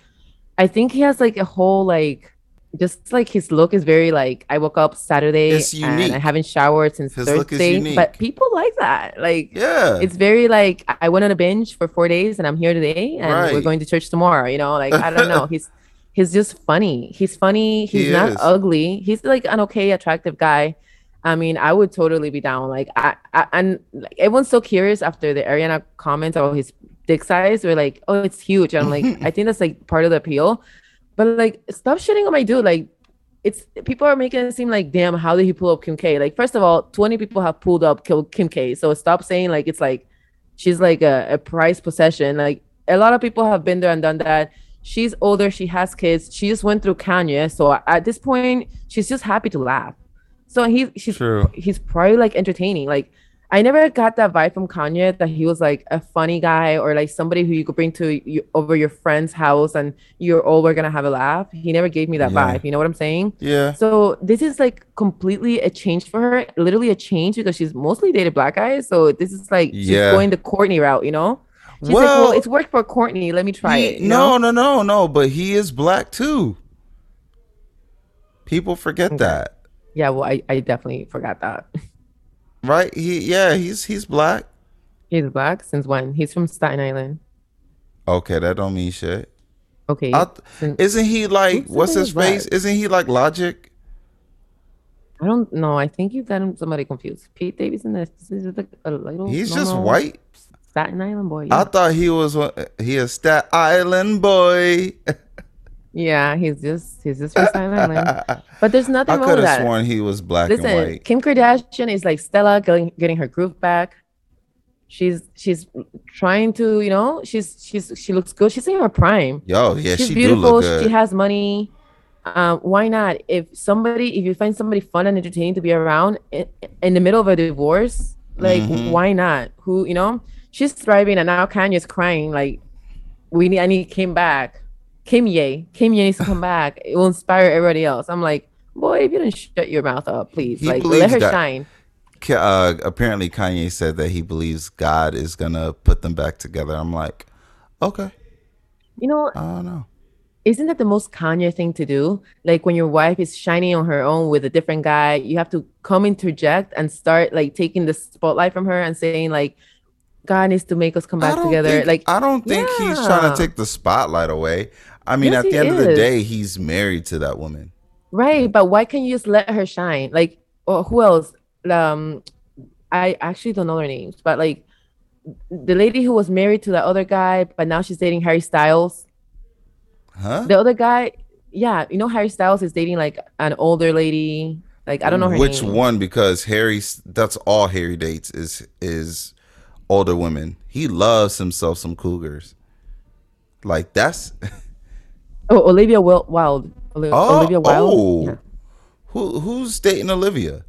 I think he has like a whole like. Just like his look is very like I woke up Saturday and. I haven't showered since His look is Thursday, but people like that. Like Yeah. it's very like I went on a binge for four days and I'm here today and we're going to church tomorrow. You know, like I don't know. He's he's just funny. He's funny. He's He not is. ugly. He's like an okay, attractive guy. I mean, I would totally be down. Like I, I and like, everyone's so curious after the Ariana comments about his dick size. We're like, oh, it's huge. And I'm like, I think that's like part of the appeal. But like, stop shitting on my dude. Like, it's people are making it seem like, damn, how did he pull up Kim K? Like, first of all, 20 people have pulled up Kim Kim K. So stop saying like it's like she's like a, a prized possession. Like a lot of people have been there and done that. She's older, she has kids, she just went through Kanye. So at this point, she's just happy to laugh. So he she's True. he's probably like entertaining. Like I never got that vibe from Kanye that he was like a funny guy or like somebody who you could bring to you over your friend's house and you're all we're gonna have a laugh. He never gave me that Yeah. vibe. You know what I'm saying? Yeah. So this is like completely a change for her, literally a change because she's mostly dated black guys. So this is like she's Yeah. going the Kourtney route, you know? She's like, Well, well, it's worked for Kourtney. Let me try He- it. No, know? no, no, no. But he is black too. People forget that, Yeah, well, I, I definitely forgot that. right? He, yeah, he's he's black. He's black since when? He's from Staten Island. Okay, that don't mean shit. Okay. Th- Isn't he like Who what's his face? black? Isn't he like Logic? I don't know. I think you got him somebody confused. Pete Davidson is, is like a little. He's just white. Staten Island boy. I thought he was one- he a Staten Island boy. yeah he's just he's just from Staten Island. But there's nothing I wrong could with have that. sworn he was black and Listen, white. Kim Kardashian is like Stella getting getting her groove back. She's she's trying to, you know, she's she's she looks good. She's in her prime. Yo, yeah, she's she do beautiful. look good. She has money. Um, why not? If somebody, if you find somebody fun and entertaining to be around in, in the middle of a divorce, like Mhm. why not? Who you know? She's thriving, and now Kanye's crying. Like we need, I need Kim back. Kim Ye, Kim Ye needs to come back. It will inspire everybody else. I'm like, boy, if you don't shut your mouth up, please, He like let her that. shine. Uh, apparently Kanye said that he believes God is gonna put them back together. I'm like, okay, You know, I don't know. isn't that the most Kanye thing to do? Like when your wife is shining on her own with a different guy, you have to come interject and start like taking the spotlight from her and saying like, God needs to make us come back together. think- like, I don't think he's trying to take the spotlight away. I mean, Yes, at the he end of the day, he's married to that woman. right? But why can't you just let her shine? Like, or who else? Um, I actually don't know their names, but like the lady who was married to the other guy, but now she's dating Harry Styles. Huh? The other guy, yeah, you know Harry Styles is dating like an older lady. Like I don't know her Which name. one? Because Harry, that's all Harry dates is is older women. He loves himself some cougars. Like that's Oh, Olivia Wil- Wilde. Oli- oh, Olivia Wilde. oh. Yeah. who who's dating Olivia?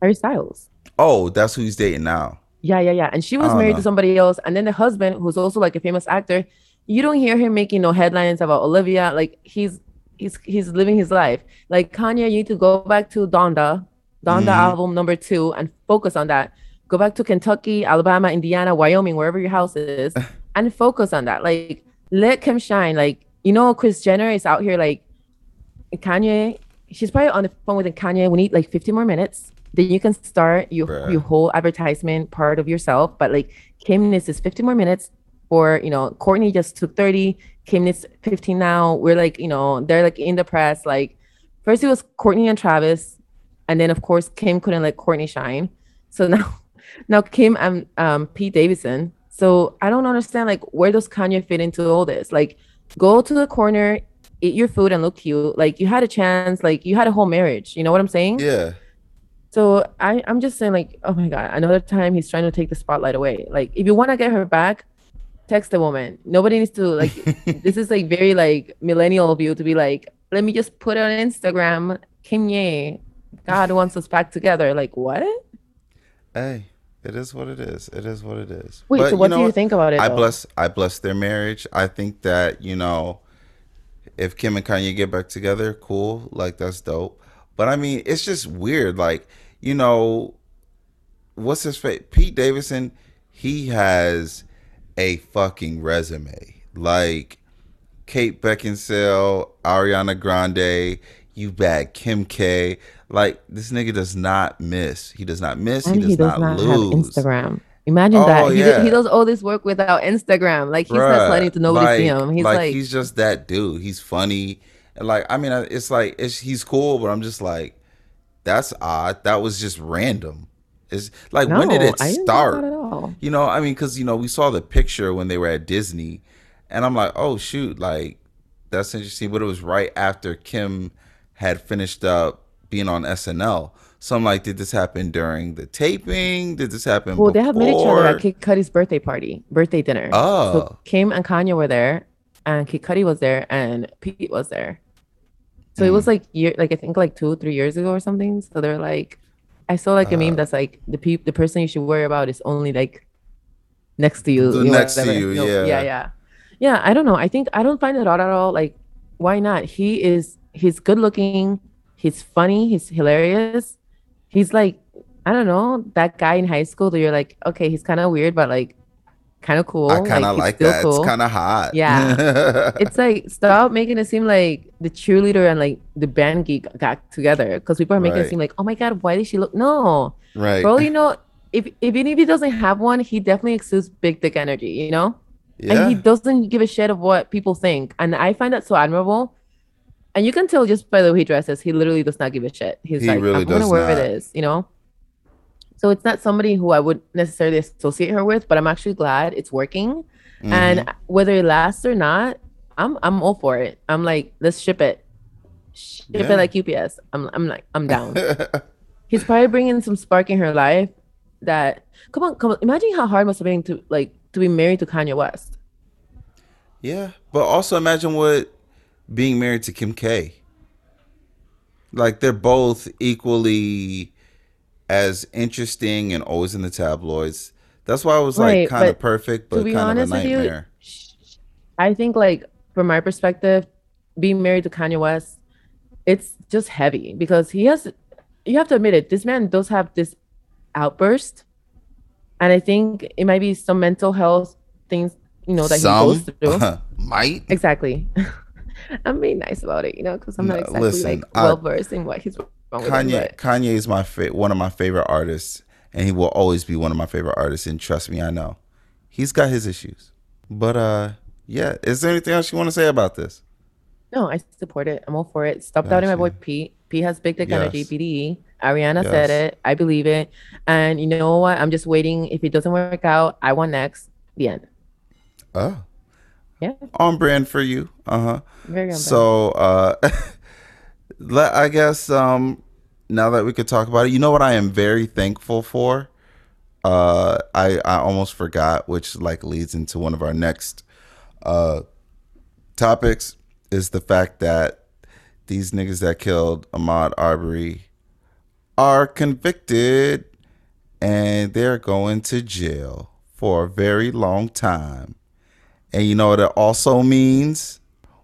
Harry Styles. Oh, that's who he's dating now. Yeah, yeah, yeah. And she was Oh, married no. to somebody else. And then the husband, who's also like a famous actor, you don't hear him making no headlines about Olivia. Like he's he's he's living his life. Like Kanye, you need to go back to Donda, Donda Mhm. album number two, and focus on that. Go back to Kentucky, Alabama, Indiana, Wyoming, wherever your house is, and focus on that. Like let Kim shine. Like you know, Kris Jenner is out here like Kanye. She's probably on the phone with Kanye. We need like 50 more minutes. Then you can start your Bruh. your whole advertisement part of yourself. But like Kim, this is 50 more minutes. for you know Kourtney just took 30, Kim is 15 now. We're like you know they're like in the press. Like first it was Kourtney and Travis, and then of course Kim couldn't let Kourtney shine. So now now Kim and um, Pete Davidson. So I don't understand like where does Kanye fit into all this? Like go to the corner, eat your food and look cute. Like you had a chance, like you had a whole marriage. You know what I'm saying? Yeah. So I, I'm just saying, like, oh my god, another time he's trying to take the spotlight away. Like, if you want to get her back, text the woman. Nobody needs to like. this is like very like millennial view to be like, let me just put it on Instagram. Kimye, God wants us back together. Like what? Hey, it is what it is. It is what it is. Wait, But so what know do you think about it? I though? bless I bless their marriage. I think that, you know, if Kim and Kanye get back together, cool. Like that's dope. But I mean, it's just weird. Like, you know, what's his face? Pete Davidson, he has a fucking resume. Like Kate Beckinsale, Ariana Grande, you bad Kim K. Like this nigga does not miss. He does not miss. and he does, he does not, not, lose. have Instagram. Imagine Oh, that. He, yeah. he does all this work without Instagram. Like he's Bruh, not letting to nobody see him. He's like, he's just that dude. He's funny. And like I mean, it's like it's he's cool, but I'm just like, that's odd. That was just random. It's like no, when did it I didn't think start? all. You know, I mean, because you know, we saw the picture when they were at Disney, and I'm like, oh shoot, like that's interesting. But it was right after Kim had finished up being on SNL. So I'm like, did this happen during the taping? Did this happen? Well, they have met each other at before? Kid Cudi's birthday party, birthday dinner. Oh. So Kim and Kanye were there, and Kid Cudi was there, and Pete was there. So it was Hmm. like year, like I think like two, three years ago or something. So they're like, I saw like a Uh. meme that's like the peop, the person you should worry about is only like next to you. You next to you, No, yeah. yeah, yeah, yeah. I don't know. I think I don't find it odd at all. Like, why not? He is. He's good looking. He's funny. He's hilarious. He's like, I don't know, that guy in high school that you're like, okay, he's kind of weird, but like, kind of cool. I kind of he's like, that. cool. It's kind of hot. Yeah. It's like stop making it seem like the cheerleader and like the band geek got together because people are making Right. it seem like, oh my god, why did she look? No, right. bro, you know, if if even if he doesn't have one, he definitely exudes big dick energy, you know, yeah. and he doesn't give a shit of what people think, and I find that so admirable. And you can tell just by the way he dresses, he literally does not give a shit. He's He like, really I'm gonna does wear not. this, you know. So it's not somebody who I would necessarily associate her with, but I'm actually glad it's working. Mhm. And whether it lasts or not, I'm I'm all for it. I'm like, let's ship it. Ship Yeah. it like UPS. I'm I'm like, I'm down. He's probably bringing some spark in her life that come on, come on. Imagine how hard it must have been to like to be married to Kanye West. yeah, but also imagine what being married to Kim K. Like they're both equally as interesting and always in the tabloids. That's why I was like Right, kind of perfect, but kind of a with you, nightmare. I think like from my perspective, being married to Kanye West, it's just heavy because he has you have to admit it, this man does have this outburst. And I think it might be some mental health things, you know, that he goes Some through. might. Exactly. I'm being nice about it, you know, because I'm not No, exactly listen, like well versed in what he's wrong with. him, Kanye Kanye is my fa- one of my favorite artists, and he will always be one of my favorite artists. And trust me, I know he's got his issues. But uh, yeah. Is there anything else you want to say about this? No, I support it. I'm all for it. Stop doubting my boy Pete. Pete has big dick energy. Yes. BDE. Ariana said it. I believe it. And you know what? I'm just waiting. If it doesn't work out, I want next. The end. Oh, Yeah. on brand for you. Uh huh. Very on. So uh, let I guess um, now that we could talk about it, you know what I am very thankful for. Uh, I I almost forgot, which like leads into one of our next uh topics is the fact that these niggas that killed Ahmaud Arbery are convicted and they're going to jail for a very long time. And you know what it also means?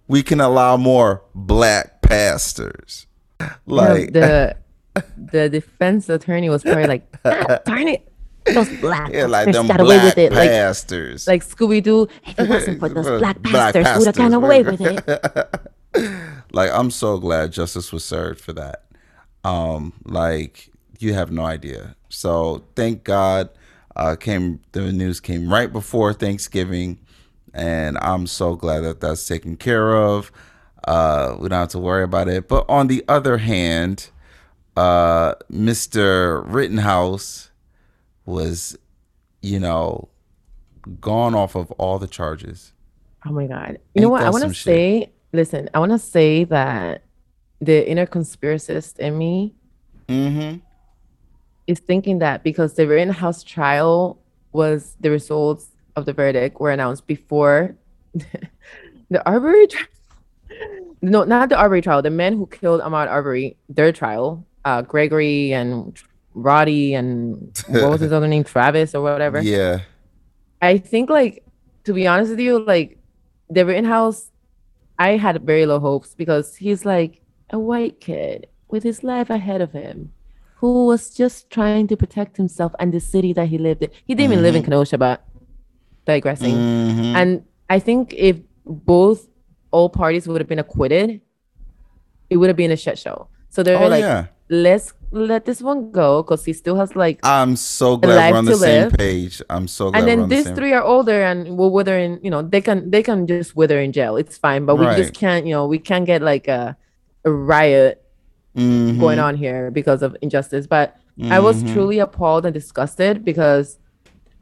We can allow more black pastors. You know, Like the the defense attorney was probably like, ah, darn it, those black yeah, like pastors them got away with it. Like pastors. like Scooby Doo. If it wasn't for those black Black pastors, would have gotten away with it. like I'm so glad justice was served for that. Um, like you have no idea. So thank God. Uh, came the news came right before Thanksgiving, and I'm so glad that that's taken care of. Uh, we don't have to worry about it. But on the other hand, uh, Mr. Rittenhouse was, you know, gone off of all the charges. Oh my god. You know what? I want to shit? say, listen, I want to say that the inner conspiracist in me Mm-hmm. is thinking that because the Rittenhouse trial was the results of the verdict were announced before the Arbery trial. No, not the Arbery trial. The men who killed Ahmaud Arbery, their trial, uh, Gregory and Roddy and what was his other name, Travis or whatever. Yeah. I think like to be honest with you, like the Rittenhouse, I had very low hopes because he's like a white kid with his life ahead of him, who was just trying to protect himself and the city that he lived in. He didn't even live in Kenosha, but digressing. Mhm. And I think if both all parties would have been acquitted, it would have been a shit show. So they're Oh, like, yeah. let's let this one go because he still has like I'm so glad we're on the same live. page. I'm so glad and we're then the these same three are older and will wither in you know they can they can just wither in jail it's fine but we Right. just can't you know we can't get like a, a riot Mhm. going on here because of injustice but i was Mhm. truly appalled and disgusted because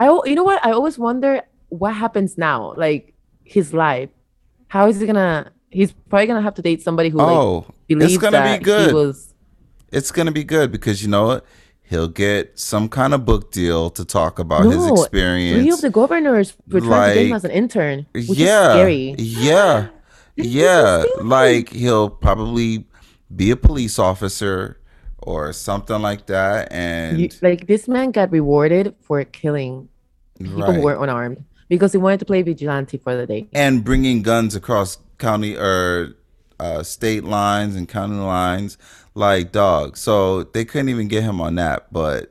i you know what i always wonder what happens now like his life how is he gonna he's probably gonna have to date somebody who like Oh, believes it's gonna that be good. he was it's gonna be good because you know what? He'll get some kind of book deal to talk about his experience. three of the governors were trying to get him as an intern which yeah, is scary yeah, yeah. Like he'll probably be a police officer or something like that, and You, like this man got rewarded for killing people right. who weren't unarmed because he wanted to play vigilante for the day. and bringing guns across county or uh, state lines and county lines, like dog. So they couldn't even get him on that. But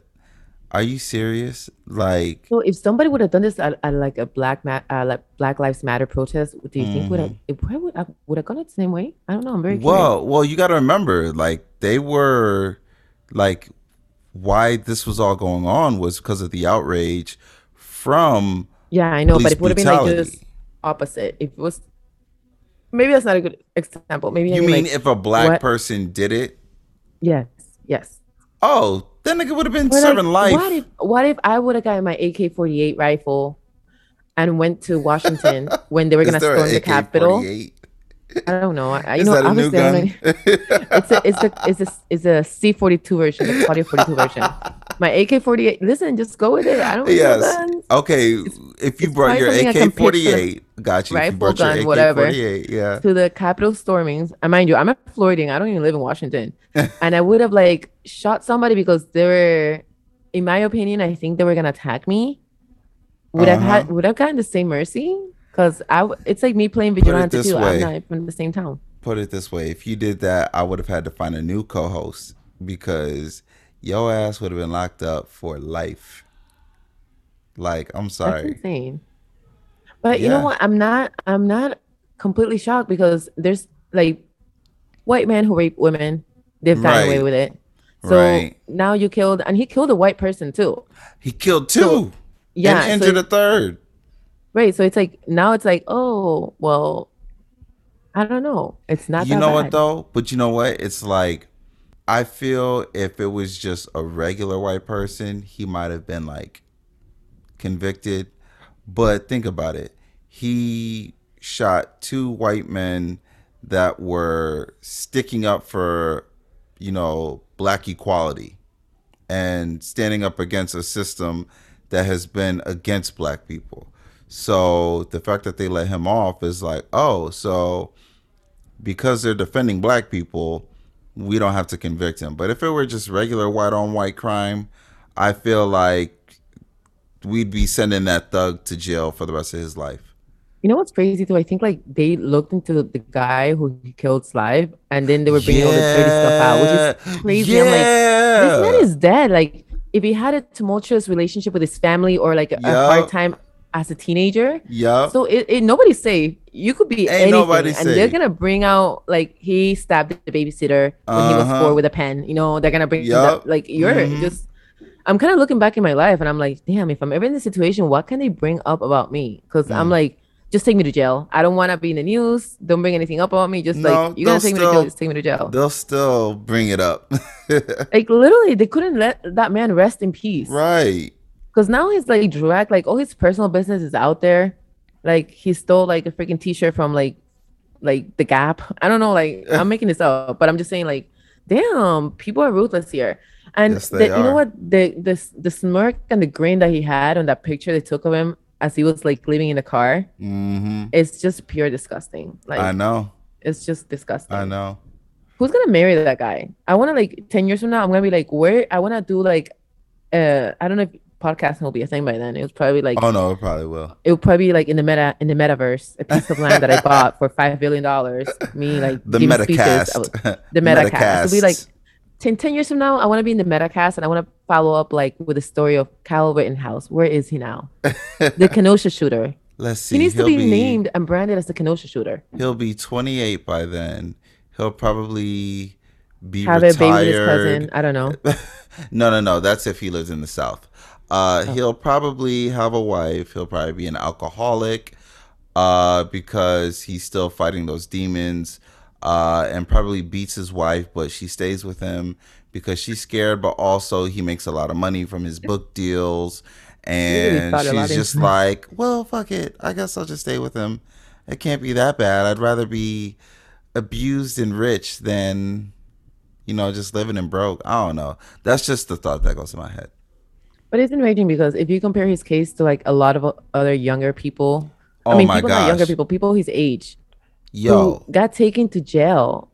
are you serious? Like, So if somebody would have done this at, at like a black ma- uh, like Black Lives Matter protest, do you think would have it probably would have, would have gone the same way? I don't know. I'm very curious. well, well, you got to remember, like they were, like, why this was all going on was because of the outrage from Yeah, I know, but it would have been like just opposite, if it was maybe that's not a good example. Maybe I you mean, mean like, if a black what- person did it? yes, yes. Oh, that nigga would have been But, like, serving life. What if what if I would have gotten my AK forty eight rifle and went to Washington when they were gonna storm the Capitol? I don't know. I, you Is know, that a new gun? know- it's a it's a it's a it's a C forty two version, the forty two version. My AK forty eight. Listen, just go with it. I don't know yes. Okay. If you brought your AK can pitch to the forty eight, got you. If you rifle brought your gun, whatever. yeah. to the Capitol stormings. And mind you, I'm a Floridian. I don't even live in Washington. and I would have like shot somebody because they were, in my opinion, I think they were gonna attack me. Would have had Uh-huh. would have gotten the same mercy? Because I it's like me playing vigilante too. way. I'm not from the same town. Put it this way: if you did that, I would have had to find a new co-host because your ass would have been locked up for life. Like, I'm That's sorry. insane. But you know what? I'm not. I'm not completely shocked because there's like white men who rape women. They've gotten away with it. So Right. now you killed, and he killed a white person too. He killed two Yeah, and so- injured a third. Right. So it's like now it's like, oh, well, I don't know. It's not you know what though? But you know what? It's like I feel if it was just a regular white person, he might have been like convicted. But think about it. He shot two white men that were sticking up for, you know, black equality and standing up against a system that has been against black people. So the fact that they let him off is like, oh, so because they're defending black people, we don't have to convict him. But if it were just regular white on white crime, I feel like we'd be sending that thug to jail for the rest of his life. You know what's crazy too? I think like they looked into the guy who killed Slive, and then they were bringing all the dirty stuff out, which is crazy. I'm like, this man is dead. Like, if he had a tumultuous relationship with his family or like a, a hard time as a teenager, Yeah. so it, it nobody's safe. You could be Ain't anything, nobody and they're gonna bring out like he stabbed the babysitter when he was Uh-huh. four with a pen. You know, they're gonna bring Yup. that, like you're Mhm. just. I'm kind of looking back in my life and I'm like, damn, if I'm ever in this situation, what can they bring up about me? Because I'm Mm. like, just take me to jail. I don't want to be in the news. Don't bring anything up about me. Just No, like you're gonna take me to jail. Just take me to jail. They'll still bring it up. Like literally, they couldn't let that man rest in peace. right. Because now he's like dragged, like all his personal business is out there. Like he stole like a freaking t-shirt from like like the Gap. I don't know, like I'm making this up, but I'm just saying like, damn, people are ruthless here. And Yes, the- you know what? The the the smirk and the grin that he had on that picture they took of him as he was like living in the car, hmm it's just pure disgusting. Like I know. it's just disgusting. I know. Who's gonna marry that guy? I wanna like 10 years from now, I'm gonna be like, where I wanna do like uh I don't know if podcasting will be a thing by then. It was probably like Oh no, it probably will. it would probably be like in the meta in the metaverse, a piece of land that I bought for five billion dollars. Me like The giving speeches. I Metacast. the Metacast. It'll be like Metacasts. 10, 10 years from now. I want to be in the Metacast and I want to follow up like with the story of Kyle Rittenhouse. Where is he now? the Kenosha shooter. Let's see. He needs to he'll be, named and branded as the Kenosha shooter. He'll be 28 by then. He'll probably be Have a baby with his retired. cousin. I don't know. no, no, no. That's if he lives in the South. Uh, He'll probably have a wife. He'll probably be an alcoholic uh, because he's still fighting those demons uh, and probably beats his wife, but she stays with him because she's scared, but also he makes a lot of money from his book deals. And lot she's just it. like, well, fuck it. I guess I'll just stay with him. It can't be that bad. I'd rather be abused and rich than you know, just living and broke. I don't know. That's just the thought that goes in my head. But it's enraging because if you compare his case to like a lot of other younger people, Oh I mean, my people not younger people, people his age, Yo, who got taken to jail,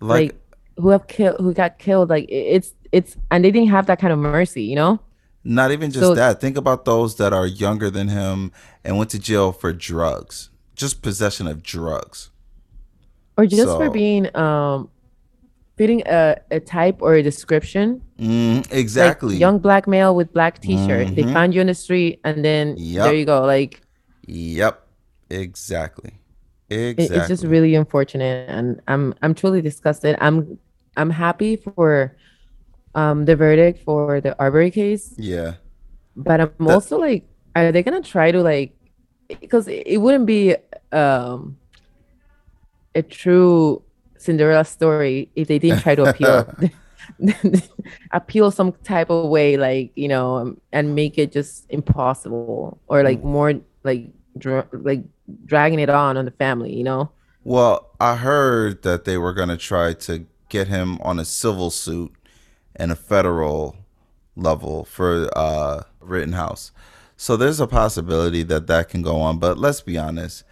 like, like, who have killed, who got killed, like it's it's, and they didn't have that kind of mercy, you know? not even just so- that. Think about those that are younger than him and went to jail for drugs, just possession of drugs. or just So- for being um fitting a, a type or a description Mm, like exactly. young black male with black t-shirt they Mhm. find you in the street and then Yup. there you go like Yep. Exactly. it- Exactly. it's just really unfortunate and i'm i'm truly disgusted i'm i'm happy for um the verdict for the arbery case yeah. but i'm also like are they gonna try to like because it it wouldn't be um a true cinderella story if they didn't try to appeal appeal some type of way like you know um, and make it just impossible or like more like dra- like dragging it on on the family you know Well, I heard that they were going to try to get him on a civil suit and a federal level for uh, Rittenhouse. So there's a possibility that that can go on. But let's be honest,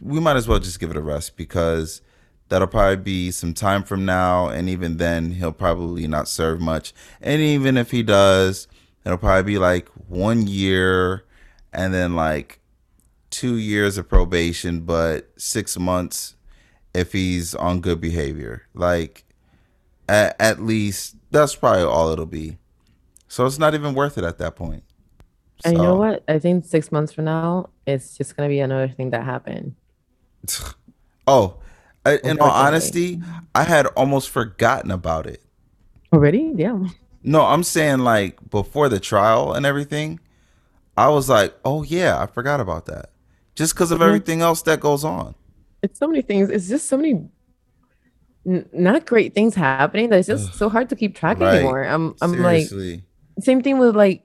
we might as well just give it a rest because that'll probably be some time from now. And even then, he'll probably not serve much. And even if he does, it'll probably be like one year and then like two years of probation, but six months if he's on good behavior. Like, at, at least that's probably all it'll be. So it's not even worth it at that point. and you know what i think six months from now it's just gonna be another thing that happened Oh, I, in all honesty, I had almost forgotten about it. already yeah No, I'm saying like before the trial and everything, I was like, oh yeah, I forgot about that. Just because of Mhm. everything else that goes on. it's so many things it's just so many n- not great things happening that it's just so hard to keep track Right. anymore i'm i'm like same thing with like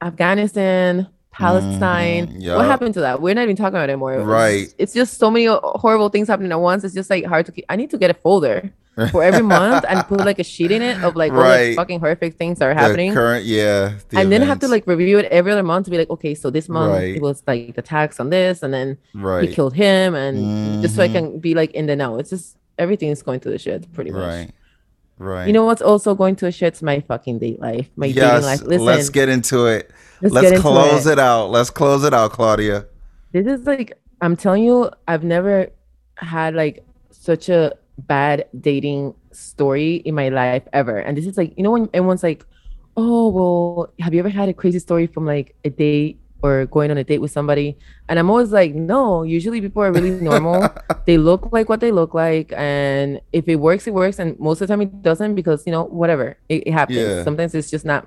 Afghanistan, Palestine. Mm, yup. What happened to that? We're not even talking about it anymore. Right. just- It's just so many horrible things happening at once. It's just like hard to keep. I need to get a folder for every month and put like a sheet in it of like all Right. the fucking horrific things that are The happening. current, yeah. the and then have to like review it every other month to be like, okay, so this month Right. it was like the tax on this, and then right, he killed him, and just so I can mm-hmm. be like in the know. It's just everything is going to the shit, pretty much. right, right. You know what's also going to the shit's my fucking date life, my dating life. Listen, let's get into it. Let's Let's, close it. it. out. Let's close it out, Claudia. this is like i'm telling you i've never had like such a bad dating story in my life ever and this is like you know when everyone's like oh well have you ever had a crazy story from like a date or going on a date with somebody and i'm always like no usually people are really normal they look like what they look like and if it works it works and most of the time it doesn't because you know whatever it, it happens Yeah. sometimes it's just not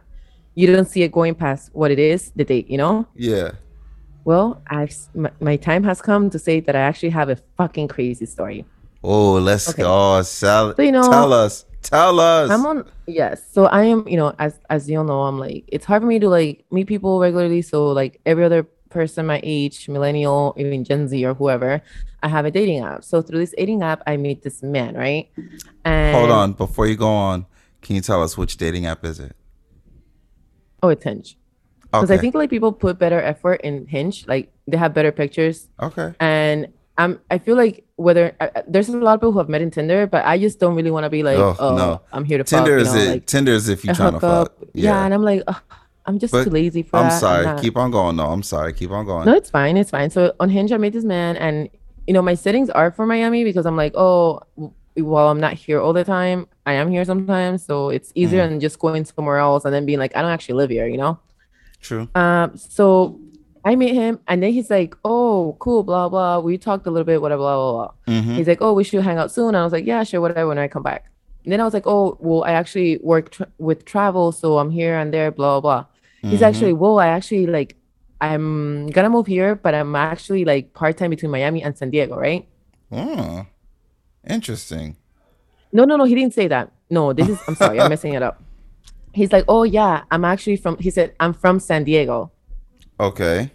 you don't see it going past what it is, the date, you know? Yeah. Well, I've my, my time has come to say that I actually have a fucking crazy story. Oh, let's Okay. go. Sal- So, you know, tell us. Tell us. I'm on yes. So I am, you know, as as you all know, I'm like it's hard for me to like meet people regularly. So like every other person my age, millennial, even Gen Z or whoever, I have a dating app. So through this dating app, I meet this man, right? And Hold on. Before you go on, can you tell us which dating app is it? Oh, it's Hinge. Because Okay. I think like people put better effort in Hinge. Like they have better pictures, okay. and um, I feel like whether there's a lot of people who have met in Tinder, but I just don't really want to be like, Oh, oh, no. I'm here to Tinder fuck, is you know, it. like Tinder is if you're trying to fuck. hookup. Yeah. and I'm like, ugh, I'm just But too lazy for I'm that. sorry. not- Keep on going. No, I'm sorry. Keep on going. No, it's fine. It's fine. So on Hinge, I met this man, and you know, my settings are for Miami because I'm like, oh, while I'm not here all the time, I am here sometimes. So it's easier Mm-hmm. than just going somewhere else and then being like, I don't actually live here, you know? True. Um, so I meet him, and then he's like, oh, cool, blah, blah. We talked a little bit, whatever, blah, blah, blah. Mhm. He's like, oh, we should hang out soon. I was like, yeah, sure, whatever, when I come back. And then I was like, oh, well, I actually work tr- with travel, so I'm here and there, blah, blah, blah. He's Mhm. actually, whoa, I actually like, I'm gonna move here, but I'm actually like part time between Miami and San Diego, right? Oh, interesting. No, no, no, he didn't say that. No, this is, I'm sorry, I'm messing it up. He's like, oh, yeah, I'm actually from, he said, I'm from San Diego. Okay.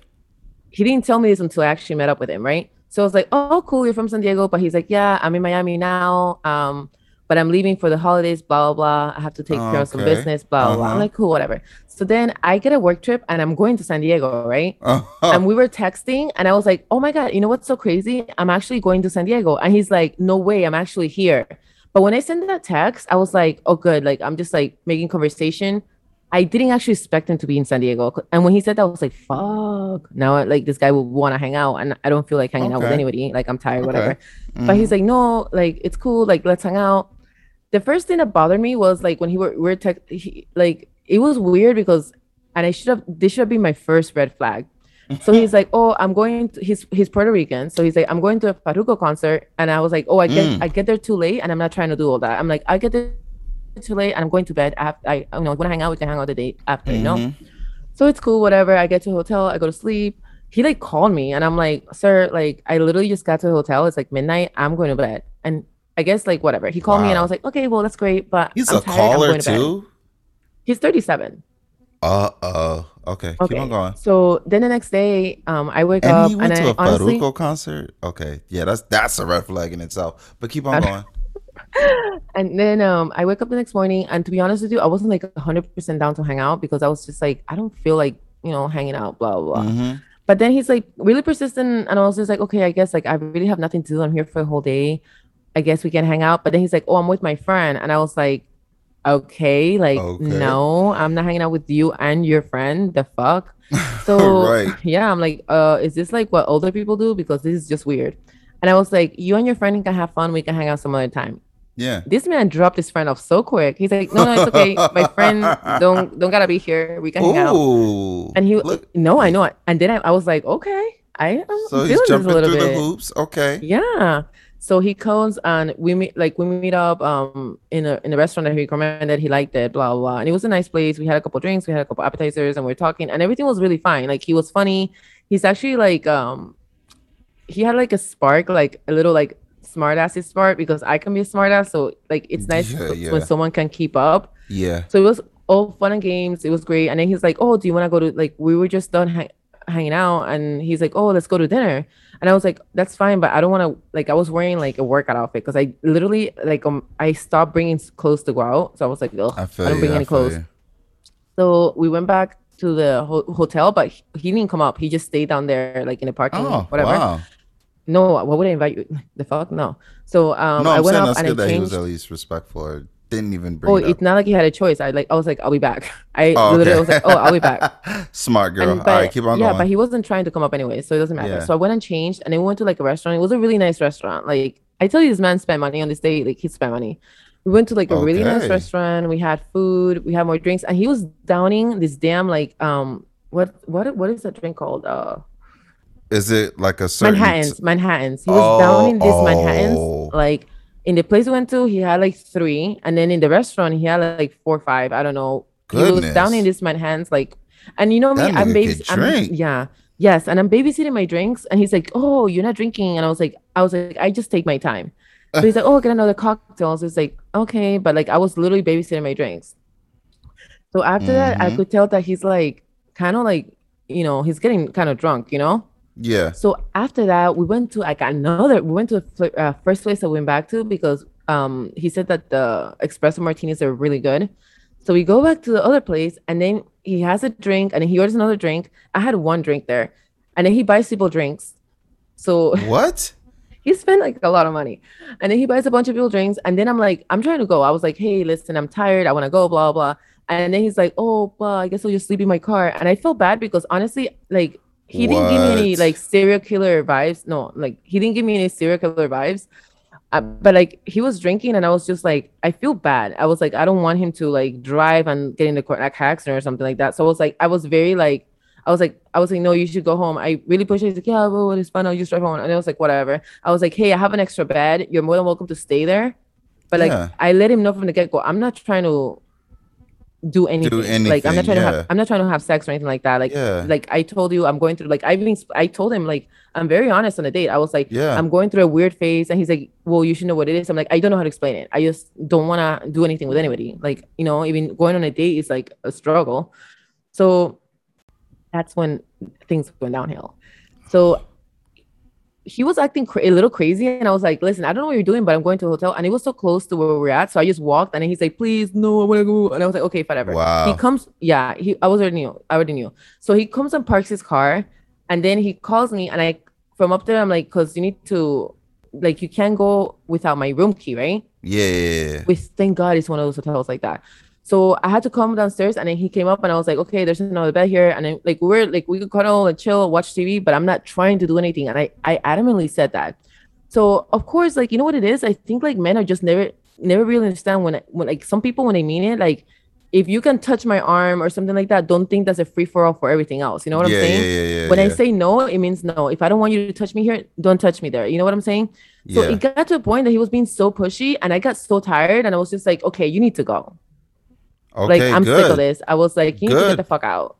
He didn't tell me this until I actually met up with him, right? So I was like, oh, cool, you're from San Diego. But he's like, yeah, I'm in Miami now. Um, but I'm leaving for the holidays, blah, blah, blah. I have to take care of some business, blah, blah, blah. I'm Uh-huh. like, cool, whatever. So then I get a work trip and I'm going to San Diego, right? Oh, and we were texting and I was like, oh my God, you know what's so crazy? I'm actually going to San Diego. And he's like, no way, I'm actually here. But when I sent that text, I was like, oh, good. Like, I'm just like making conversation. I didn't actually expect him to be in San Diego. And when he said that, I was like, fuck. Now, like, this guy would want to hang out. And I don't feel like hanging out with anybody. Like, I'm tired, Okay. whatever. But he's like, no, like, it's cool. Like, let's hang out. The first thing that bothered me was like when he were, we were text, he, like, it was weird because, and I should have, this should have been my first red flag. So he's like, "Oh, I'm going." To, he's he's Puerto Rican, so he's like, "I'm going to a Farruko concert," and I was like, "Oh, I get Mm. I get there too late, and I'm not trying to do all that. I'm like, I get there too late, and I'm going to bed. I have, I you know, want to hang out. We can hang out the day after, you know." Mhm. So it's cool, whatever. I get to a hotel, I go to sleep. He like called me, and I'm like, "Sir, like, I literally just got to the hotel. It's like midnight. I'm going to bed." And I guess like whatever. He called me, and I was like, "Okay, well, that's great, but He's I'm a tired. Caller going to bed." too. He's 37. Uh oh. Okay. Okay. Keep on going. So then the next day, um, I wake up And up he went and to I a honestly. Farruko concert. Okay. Yeah, that's that's a red flag in itself. But keep on going. And then um, I wake up the next morning, and to be honest with you, I wasn't like 100% down to hang out because I was just like, I don't feel like, you know, hanging out, blah, blah, blah. Mhm. But then he's like really persistent, and I was just like, okay, I guess like I really have nothing to do. I'm here for a whole day. I guess we can hang out. But then he's like, oh, I'm with my friend. And I was like, okay, like, Okay. no, I'm not hanging out with you and your friend. The fuck? So Right. yeah, I'm like, uh, is this like what older people do? Because this is just weird. And I was like, you and your friend can have fun. We can hang out some other time. Yeah. This man dropped his friend off so quick. He's like, no, no, it's okay. My friend don't don't gotta be here. We can hang out. Ooh. And he, look. no, I know. it. And then I, I was like, okay, I am So feeling he's this a jumping little through the bit. hoops. Okay. Yeah. So he comes and we meet like we meet up um in a in a restaurant that he recommended. He liked it, blah blah. blah. And it was a nice place. We had a couple drinks, we had a couple appetizers, and we are talking, and everything was really fine. Like he was funny. He's actually like um he had like a spark, like a little like smart assy spark because I can be a smart ass. So like it's nice Yeah, yeah. when someone can keep up. Yeah. So it was all fun and games. It was great. And then he's like, "Oh, do you want to go to like we were just done hang- hanging out?" And he's like, "Oh, let's go to dinner." And I was like, "That's fine, but I don't want to like I was wearing like a workout outfit because I literally like um I stopped bringing clothes to go out. So I was like, Ugh, I I, don't you. bring I any clothes." you. So we went back to the ho- hotel, but he, he didn't come up. He just stayed down there like in the parking, Oh, whatever. wow. No, what would I invite you? The fuck no. So um, no, I I'm went saying up that's and good I that he was at least respectful or didn't even bring Oh, it it's not like he had a choice. I like I was like, I'll be back. I Oh, literally okay. was like, oh, I'll be back. Smart girl. And, All right, keep on yeah, going. but he wasn't trying to come up anyway, so it doesn't matter. Yeah. So I went and changed, and then we went to like a restaurant. It was a really nice restaurant. Like I tell you, this man spent money on this date. Like he spent money. We went to like a really nice restaurant. We had food. We had more drinks, and he was downing this damn like um what what what is that drink called? Uh, Is it like a certain Manhattan's. Manhattan's. He was Oh, downing this oh. Manhattan's. Like in the place we went to, he had like three, and then in the restaurant, he had like four or five. I don't know. He was goodness. down in this man's hands, like, and you know me, That I'm nigga baby. could I'm, drink. yeah, yes, and I'm babysitting my drinks, and he's like, "Oh, you're not drinking," and I was like, "I was like, I just take my time." So he's like, "Oh, get another cocktail." So it's like, "Okay," but like I was literally babysitting my drinks. So after that, I Mhm. could tell that he's like, kind of like, you know, he's getting kind of drunk, you know. Yeah. So after that, we went to like another. We went to the uh, first place that we went back to because um he said that the espresso martinis are really good. So we go back to the other place, and then he has a drink, and then he orders another drink. I had one drink there, and then he buys people drinks. So What? he spent like a lot of money, and then he buys a bunch of people drinks, and then I'm like, I'm trying to go. I was like, hey, listen, I'm tired. I want to go. Blah blah. And then he's like, oh, well, I guess I'll just sleep in my car. And I felt bad because honestly, like he didn't give me any like serial killer vibes. No, like he didn't give me any serial killer vibes. Uh, but like he was drinking, and I was just like, I feel bad. I was like, I don't want him to like drive and get in the car like accident or something like that. So I was like, I was very like, I was like, I was like, no, you should go home. I really pushed it. He's like, yeah, well, it's fine. I'll just drive home. And I was like, whatever. I was like, hey, I have an extra bed. You're more than welcome to stay there. But like, Yeah. I let him know from the get go. I'm not trying to do anything. Like, I'm not trying to have. I'm not trying to have sex or anything like that. Like, Yeah. like I told you, I'm going through. Like, I even I told him like I'm very honest on a date. I was like, Yeah. I'm going through a weird phase, and he's like, well, you should know what it is. I'm like, I don't know how to explain it. I just don't want to do anything with anybody. Like, you know, even going on a date is like a struggle. So that's when things went downhill. So he was acting cra- a little crazy, and I was like, "Listen, I don't know what you're doing, but I'm going to a hotel." And it was so close to where we were at, so I just walked, and then he's like, "Please, no, I want to go." And I was like, "Okay, whatever." Wow. He comes, yeah. He, I was already knew, I already knew. So he comes and parks his car, and then he calls me, and I from up there, I'm like, "Cause you need to, like, you can't go without my room key, right?" Yeah. Which thank God it's one of those hotels like that. So I had to come downstairs and then he came up and I was like, okay, there's another bed here. And then like we're like we could cuddle and chill, watch TV, but I'm not trying to do anything. And I I adamantly said that. So of course, like you know what it is? I think like men are just never never really understand when when like some people when they mean it, like if you can touch my arm or something like that, don't think that's a free for all for everything else. You know what yeah, I'm saying? yeah, yeah, yeah, when I say no, it means no. If I don't want you to touch me here, don't touch me there. You know what I'm saying? So it got to a point that he was being so pushy, and I got so tired, and I was just like, okay, you need to go. Okay, like I'm good. sick of this. I was like, you need to get the fuck out.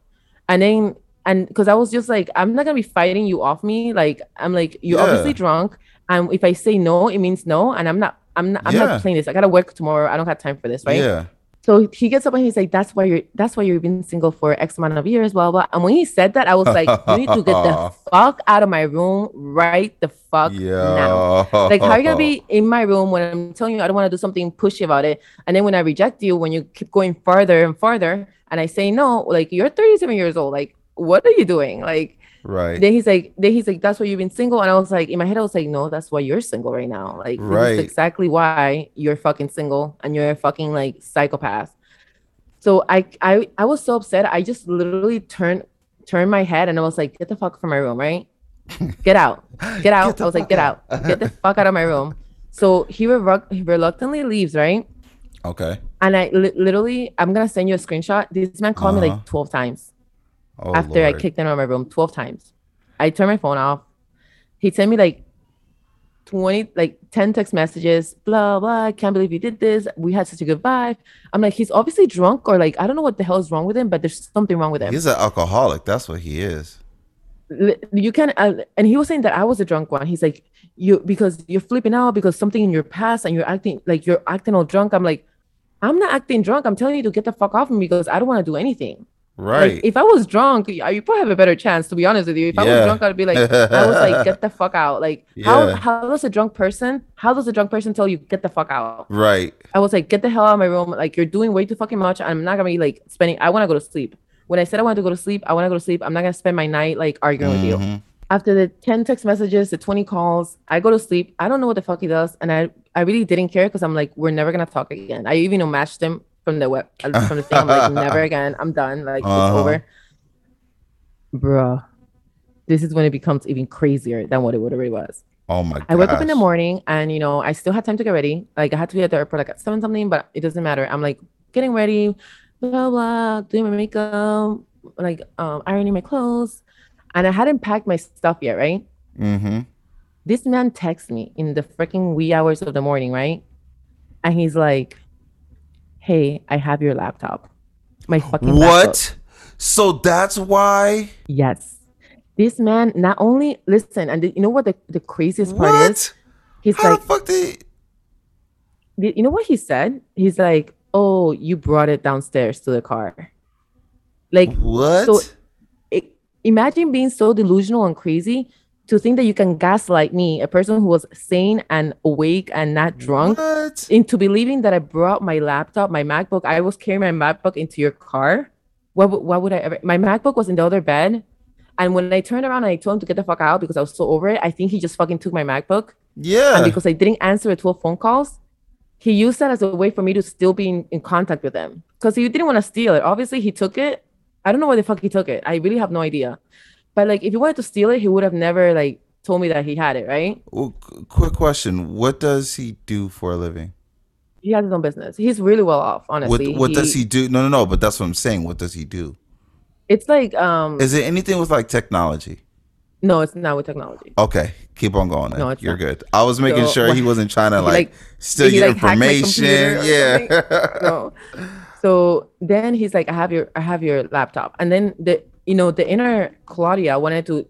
And then and because I was just like, I'm not gonna be fighting you off me. Like I'm like, you're Yeah. obviously drunk. And if I say no, it means no. And I'm not I'm not I'm Yeah. not playing this. I gotta work tomorrow. I don't have time for this, right? Yeah. So he gets up and he's like, That's why you're that's why you've been single for X amount of years, blah blah. And when he said that, I was like, You need to get the fuck out of my room right the fuck now. Yeah. Like, how are you gonna be in my room when I'm telling you I don't want to do something pushy about it, and then when I reject you, when you keep going farther and farther, and I say no, like you're 37 years old, like what are you doing? Like right. then he's like, then he's like, that's why you've been single, and I was like, in my head, I was like, no, that's why you're single right now. Like, this Right. is exactly why you're fucking single and you're a fucking like psychopath. So I, I, I was so upset. I just literally turned, turned my head, and I was like, get the fuck from my room, right? Get out, get out. the I was like, get out." out, get the fuck out of my room. So he, reluct- he reluctantly leaves, right? Okay. And I li- literally, I'm gonna send you a screenshot. This man called me Uh-huh. like 12 times Oh, after I kicked him out of my room 12 times. I turned my phone off. He sent me like 20, like 10 text messages, blah, blah. I can't believe you did this. We had such a good vibe. I'm like, he's obviously drunk or like, I don't know what the hell is wrong with him, but there's something wrong with him. He's an alcoholic. That's what he is. You can, uh, and he was saying that I was a drunk one. He's like, you, because you're flipping out because something in your past and you're acting like you're acting all drunk. I'm like, I'm not acting drunk. I'm telling you to get the fuck off me because I don't want to do anything. Right. Like, if I was drunk, you probably have a better chance. To be honest with you, if I was drunk, I'd be like, I was like, get the fuck out. Like, how Yeah. how does a drunk person? How does a drunk person tell you get the fuck out? right. I was like, get the hell out of my room. Like, you're doing way too fucking much. I'm not gonna be like spending. I want to go to sleep. When I said I want to go to sleep, I want to go to sleep. I'm not gonna spend my night like arguing with you. Mhm. After the 10 text messages, the 20 calls, I go to sleep. I don't know what the fuck he does, and I I really didn't care because I'm like, we're never gonna talk again. I even matched him from the web from the thing. I'm like, never again. I'm done. Like Uh-huh. it's over. Bruh. This is when it becomes even crazier than what it already was. Oh my god. I woke up in the morning and you know, I still had time to get ready. Like I had to be at the airport like at seven something, but it doesn't matter. I'm like getting ready, blah blah, doing my makeup, like um ironing my clothes. And I hadn't packed my stuff yet, right? Mm-hmm. This man texts me in the freaking wee hours of the morning, right? And he's like, Hey, I have your laptop. My fucking. What? So that's why. Yes. This man not only listen, and the, you know what the, the craziest part is? He's How like, the fuck did? the- you know what he said? He's like, "Oh, you brought it downstairs to the car." Like, What? so it, imagine being so delusional and crazy to think that you can gaslight me, a person who was sane and awake and not drunk, What? into believing that I brought my laptop, my MacBook. I was carrying my MacBook into your car. What, would- why would I ever? My MacBook was in the other bed. And when I turned around and I told him to get the fuck out because I was so over it, I think he just fucking took my MacBook. Yeah. And because I didn't answer the 12 phone calls, he used that as a way for me to still be in, in contact with him. Because he didn't want to steal it. Obviously, he took it. I don't know why the fuck he took it. I really have no idea. But like, if he wanted to steal it, he would have never like told me that he had it, right? Well, qu- quick question: What does he do for a living? He has his own business. He's really well off, What honestly. What does he do? No, no, no. But that's what I'm saying. What does he do? It's like um Is it anything with like technology? no, it's not with technology. Okay, keep on going. Then. No, You're not. good. I was making So, sure he wasn't trying to like, like- steal your like, information. Yeah. no. So then he's like, I have your I have your laptop. And then the you know, the inner Claudia wanted to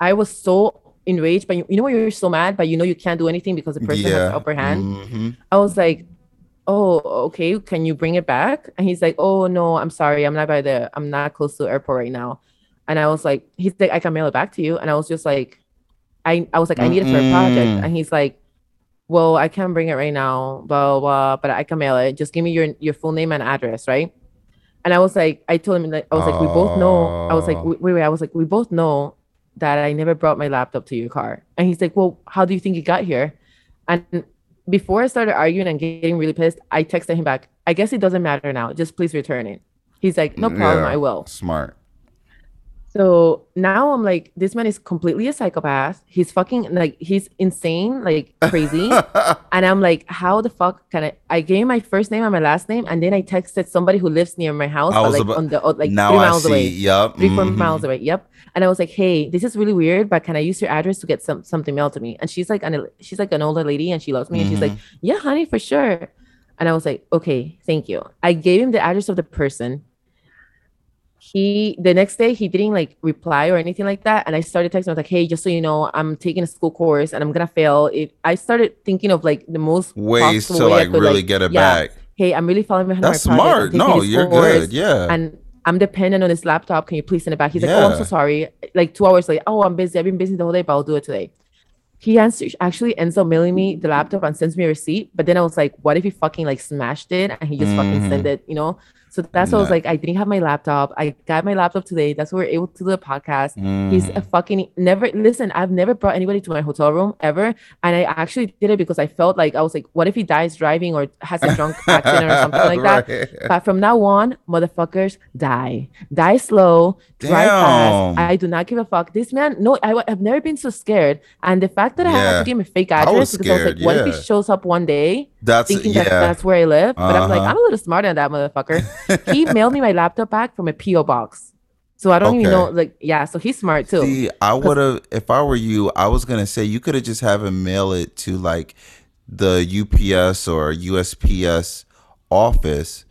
I was so enraged, but you, you know when you're so mad, but you know you can't do anything because the person has the upper hand. hmm I was like, Oh, okay, can you bring it back? And he's like, Oh no, I'm sorry, I'm not by the I'm not close to the airport right now. And I was like, he's like, I can mail it back to you. And I was just like, I I was like, I need it for a project. And he's like, Well, I can't bring it right now, blah, blah, blah, but I can mail it. Just give me your your full name and address, right? And I was like, I told him like I was like, we both know. I was like, wait, wait, I was like, we both know that I never brought my laptop to your car. And he's like, Well, how do you think it got here? And before I started arguing and getting really pissed, I texted him back, I guess it doesn't matter now. Just please return it. He's like, No problem, Yeah. I will. Smart. So now I'm like, this man is completely a psychopath. He's fucking like he's insane, like crazy. and I'm like, how the fuck can I? I gave him my first name and my last name, and then I texted somebody who lives near my house, but like about- on the uh, like three I miles see. away, Yup. three four mhm. miles away. Yep. And I was like, hey, this is really weird, but can I use your address to get some something mailed to me? And she's like, an she's like an older lady, and she loves me, and she's like, Mm-hmm. yeah, honey, for sure. And I was like, okay, thank you. I gave him the address of the person he the next day he didn't like reply or anything like that and i started texting I was like hey just so you know i'm taking a school course and i'm gonna fail it i started thinking of like the most Ways to way like could, really get it yeah, back. hey i'm really falling behind That's my project. I'm smart. No, you're good. Yeah. and i'm dependent on this laptop can you please send it back he's like oh i'm so sorry like two hours later oh i'm busy i've been busy the whole day but i'll do it today he answers, actually ends up mailing me the laptop and sends me a receipt. But then I was like, what if he fucking like smashed it and he just fucking Mhm. sent it, you know? So that's why I was like, I didn't have my laptop. I got my laptop today. That's why we are able to do a podcast. He's a Mhm. fucking never listen. I've never brought anybody to my hotel room ever, and I actually did it because I felt like I was like, what if he dies driving or has a drunk accident or something like that? But from now on, motherfuckers die, die slow, drive Damn. fast. I do not give a fuck. This man, no, I, have never been so scared. And the fact that I had Yeah. to give him a fake I address was because I was like, what if he shows up one day That's thinking yeah. that that's where I live? But I'm like, Uh-huh. I'm a little smarter than that motherfucker. he mailed me my laptop back from a PO box, so I don't even know. Like, yeah, so he's smart too. See, I would have if I were you. I was gonna say you could have just have him mail it to like the UPS or USPS office,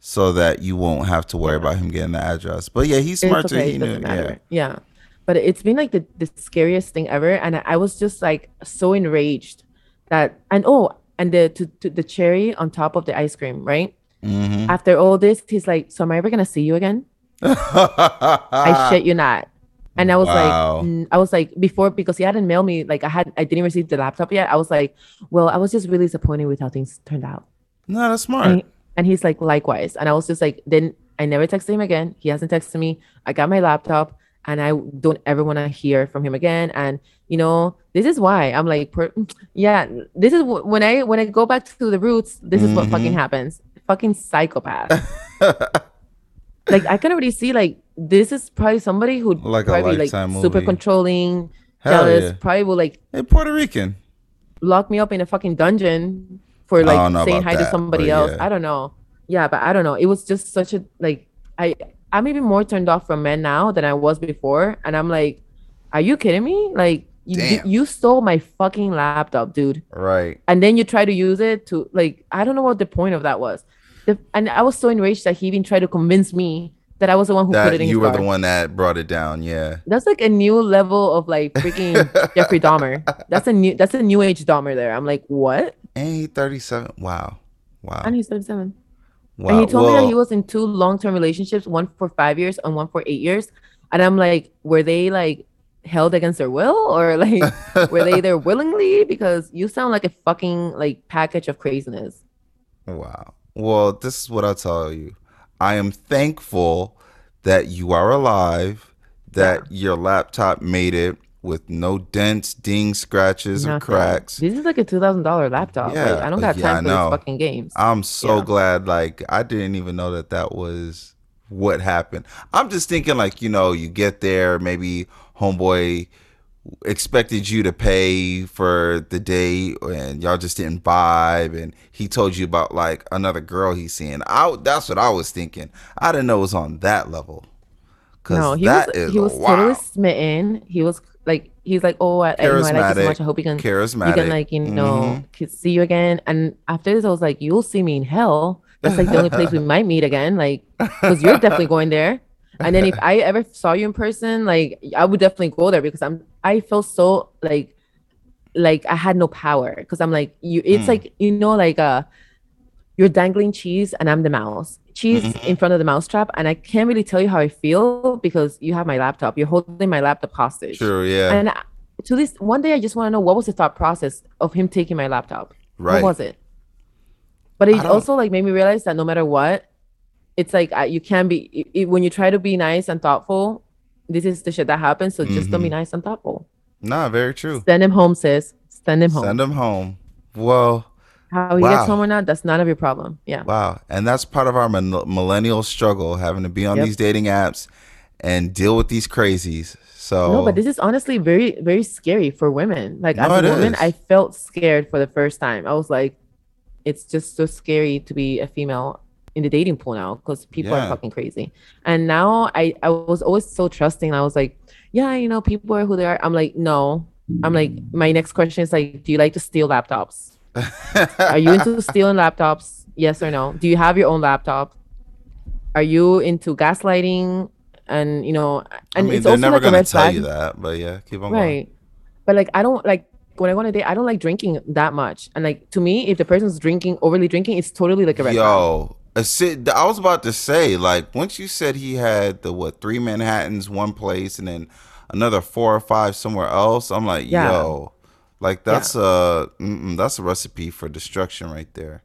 so that you won't have to worry about him getting the address. But yeah, he's smart it's too. He knew, yeah. Yeah. But it's been like the, the scariest thing ever. And I, I was just like so enraged that and oh, and the to, to the cherry on top of the ice cream, right? Mhm. After all this, he's like, So am I ever gonna see you again? I shit you not. And I was Wow. like, mm, I was like, before because he hadn't mailed me, like I had I didn't receive the laptop yet. I was like, Well, I was just really disappointed with how things turned out. No, that's smart. And, he- and he's like, likewise. And I was just like, then I never texted him again. He hasn't texted me. I got my laptop and I don't ever want to hear from him again. And you know, this is why I'm like, per- yeah, this is wh- when I when I go back to the roots. This is what fucking Mhm. happens. Fucking psychopath. like I can already see like this is probably somebody who Like a probably like Lifetime super controlling, Hell jealous. yeah. Probably will like Hey, Puerto Rican. lock me up in a fucking dungeon for like saying hi to somebody else. yeah. I don't know. Yeah, but I don't know. It was just such a like I I'm even more turned off from men now than I was before, and I'm like, are you kidding me? Like you you stole my fucking laptop, dude, Right. and then you try to use it to like I don't know what the point of that was. The, and I was so enraged that he even tried to convince me that I was the one who put it in you were car. the one that brought it down. Yeah. That's like a new level of like freaking Jeffrey Dahmer. That's a new that's a new age Dahmer there. I'm like, what? And he's 37. Wow. Wow. And he's 37. wow. And he told me that he was in two long term relationships, one for five years and one for eight years. And I'm like, were they like held against their will or like were they there willingly? Because you sound like a fucking like package of craziness. Wow. Well, this is what I'll tell you. I am thankful that you are alive, that your laptop made it with no dents, dings, scratches, or cracks. This is like a two thousand dollar laptop. Yeah, like, I don't got yeah, time for these fucking games. I'm so Yeah. glad. Like, I didn't even know that that was what happened. I'm just thinking, like, you know, you get there, maybe homeboy expected you to pay for the day and y'all just didn't vibe and he told you about like another girl he's seeing I that's what I was thinking I didn't know it was on that level No, he that was is he was wow. totally smitten. He was like he's like, oh, I, I, you know, I like you so much. I hope you can charismatic you can like you know Mhm. see you again. And after this, I was like, you'll see me in hell. That's like the only place we might meet again. Like, because you're definitely going there. And then if I ever saw you in person, like I would definitely go there because I'm I feel so like like I had no power because I'm like you. It's Mm. like you know like uh you're dangling cheese and I'm the mouse. Cheese Mhm. in front of the mousetrap, and I can't really tell you how I feel because you have my laptop. You're holding my laptop hostage. True, yeah. And I- to this one day, I just want to know what was the thought process of him taking my laptop. right. What was it? But it also like made me realize that no matter what, it's like uh, you can't be i- i- when you try to be nice and thoughtful. This is the shit that happens. So just don't be Mhm. nice and thoughtful. Nah, very true. Send him home, sis. Send him home. Send him home. Well, How he Wow. gets home or not, that's none of your problem. Yeah. Wow. And that's part of our min- millennial struggle, having to be on Yep. these dating apps and deal with these crazies. So, No, but this is honestly very, very scary for women. Like No, as a woman, is. I felt scared for the first time. I was like, it's just so scary to be a female in the dating pool now because people Yeah. are fucking crazy. And now I, I was always so trusting. I was like, yeah, you know, people are who they are. I'm like, no. I'm like, my next question is like, do you like to steal laptops? Are you into stealing laptops? Yes or no? Do you have your own laptop? Are you into gaslighting? And you know, and I mean, it's they're also never like going to tell flag. you that, but yeah, keep on going. right but like i don't like when i go on a date i don't like drinking that much and like to me if the person's drinking overly drinking it's totally like a red going. flag. Yo, a sit, I was about to say, like, once you said he had the what three Manhattans, one place, and then another four or five somewhere else, I'm like, Yeah. yo, like that's a that's a recipe for destruction right there.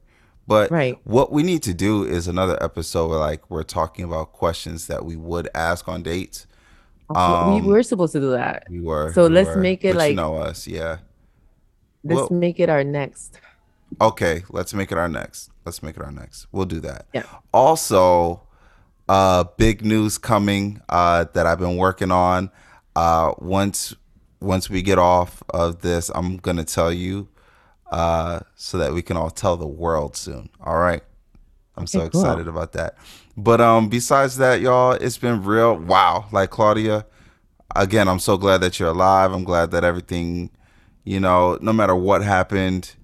But Right. what we need to do is another episode where like we're talking about questions that we would ask on dates. Also, we Um, were supposed to do that We were. So we let's were. make it But like- you know us, yeah. let's well- make it our next Okay, let's make it our next. Let's make it our next. We'll do that. Yeah. Also, uh, big news coming uh, that I've been working on. Uh, once once we get off of this, I'm gonna tell you uh, so that we can all tell the world soon. All right. I'm so Okay, cool. excited about that. But um, besides that, y'all, it's been real. Wow, like Claudia. Again, I'm so glad that you're alive. I'm glad that everything, you know, no matter what happened,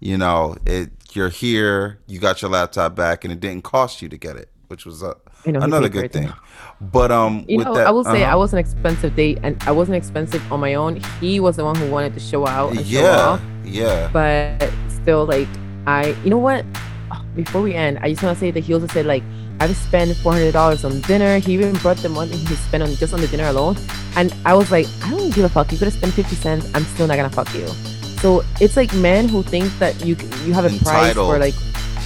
you know, it you're here. You got your laptop back, and it didn't cost you to get it, which was a, I know, another good thing. But um, you with know that, i will say uh-huh. i was an expensive date and i wasn't expensive on my own he was the one who wanted to show out and show yeah, off yeah. but still like i you know what Oh, before we end i just want to say that he also said like i've spent $400 on dinner he even brought the money he spent on just on the dinner alone and i was like i don't give a fuck you could have spent 50 cents i'm still not gonna fuck you so it's like men who think that you you have a price for like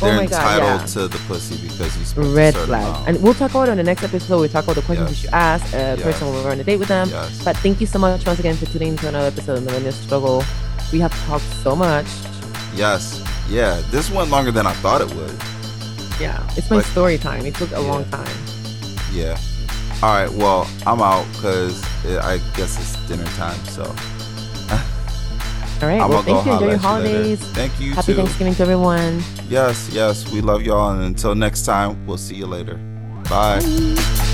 oh They're my god entitled yeah to the pussy because you spent red flag amount. and we'll talk about it on the next episode we talk about the questions Yes. you should ask a Yes. person when we're on a date with them yes. but thank you so much once again for tuning into another episode of Millennial Struggle. We have talked so much. Yes. Yeah. This went longer than I thought it would. Yeah, it's my But- story time. It took a Yeah. long time. Yeah. All right. Well, I'm out because I guess it's dinner time. So All right. I'm well, thank you. Enjoy your at you holidays. Thank you Happy too. Thanksgiving to everyone. Yes. Yes. We love y'all. And until next time, we'll see you later. Bye. Bye.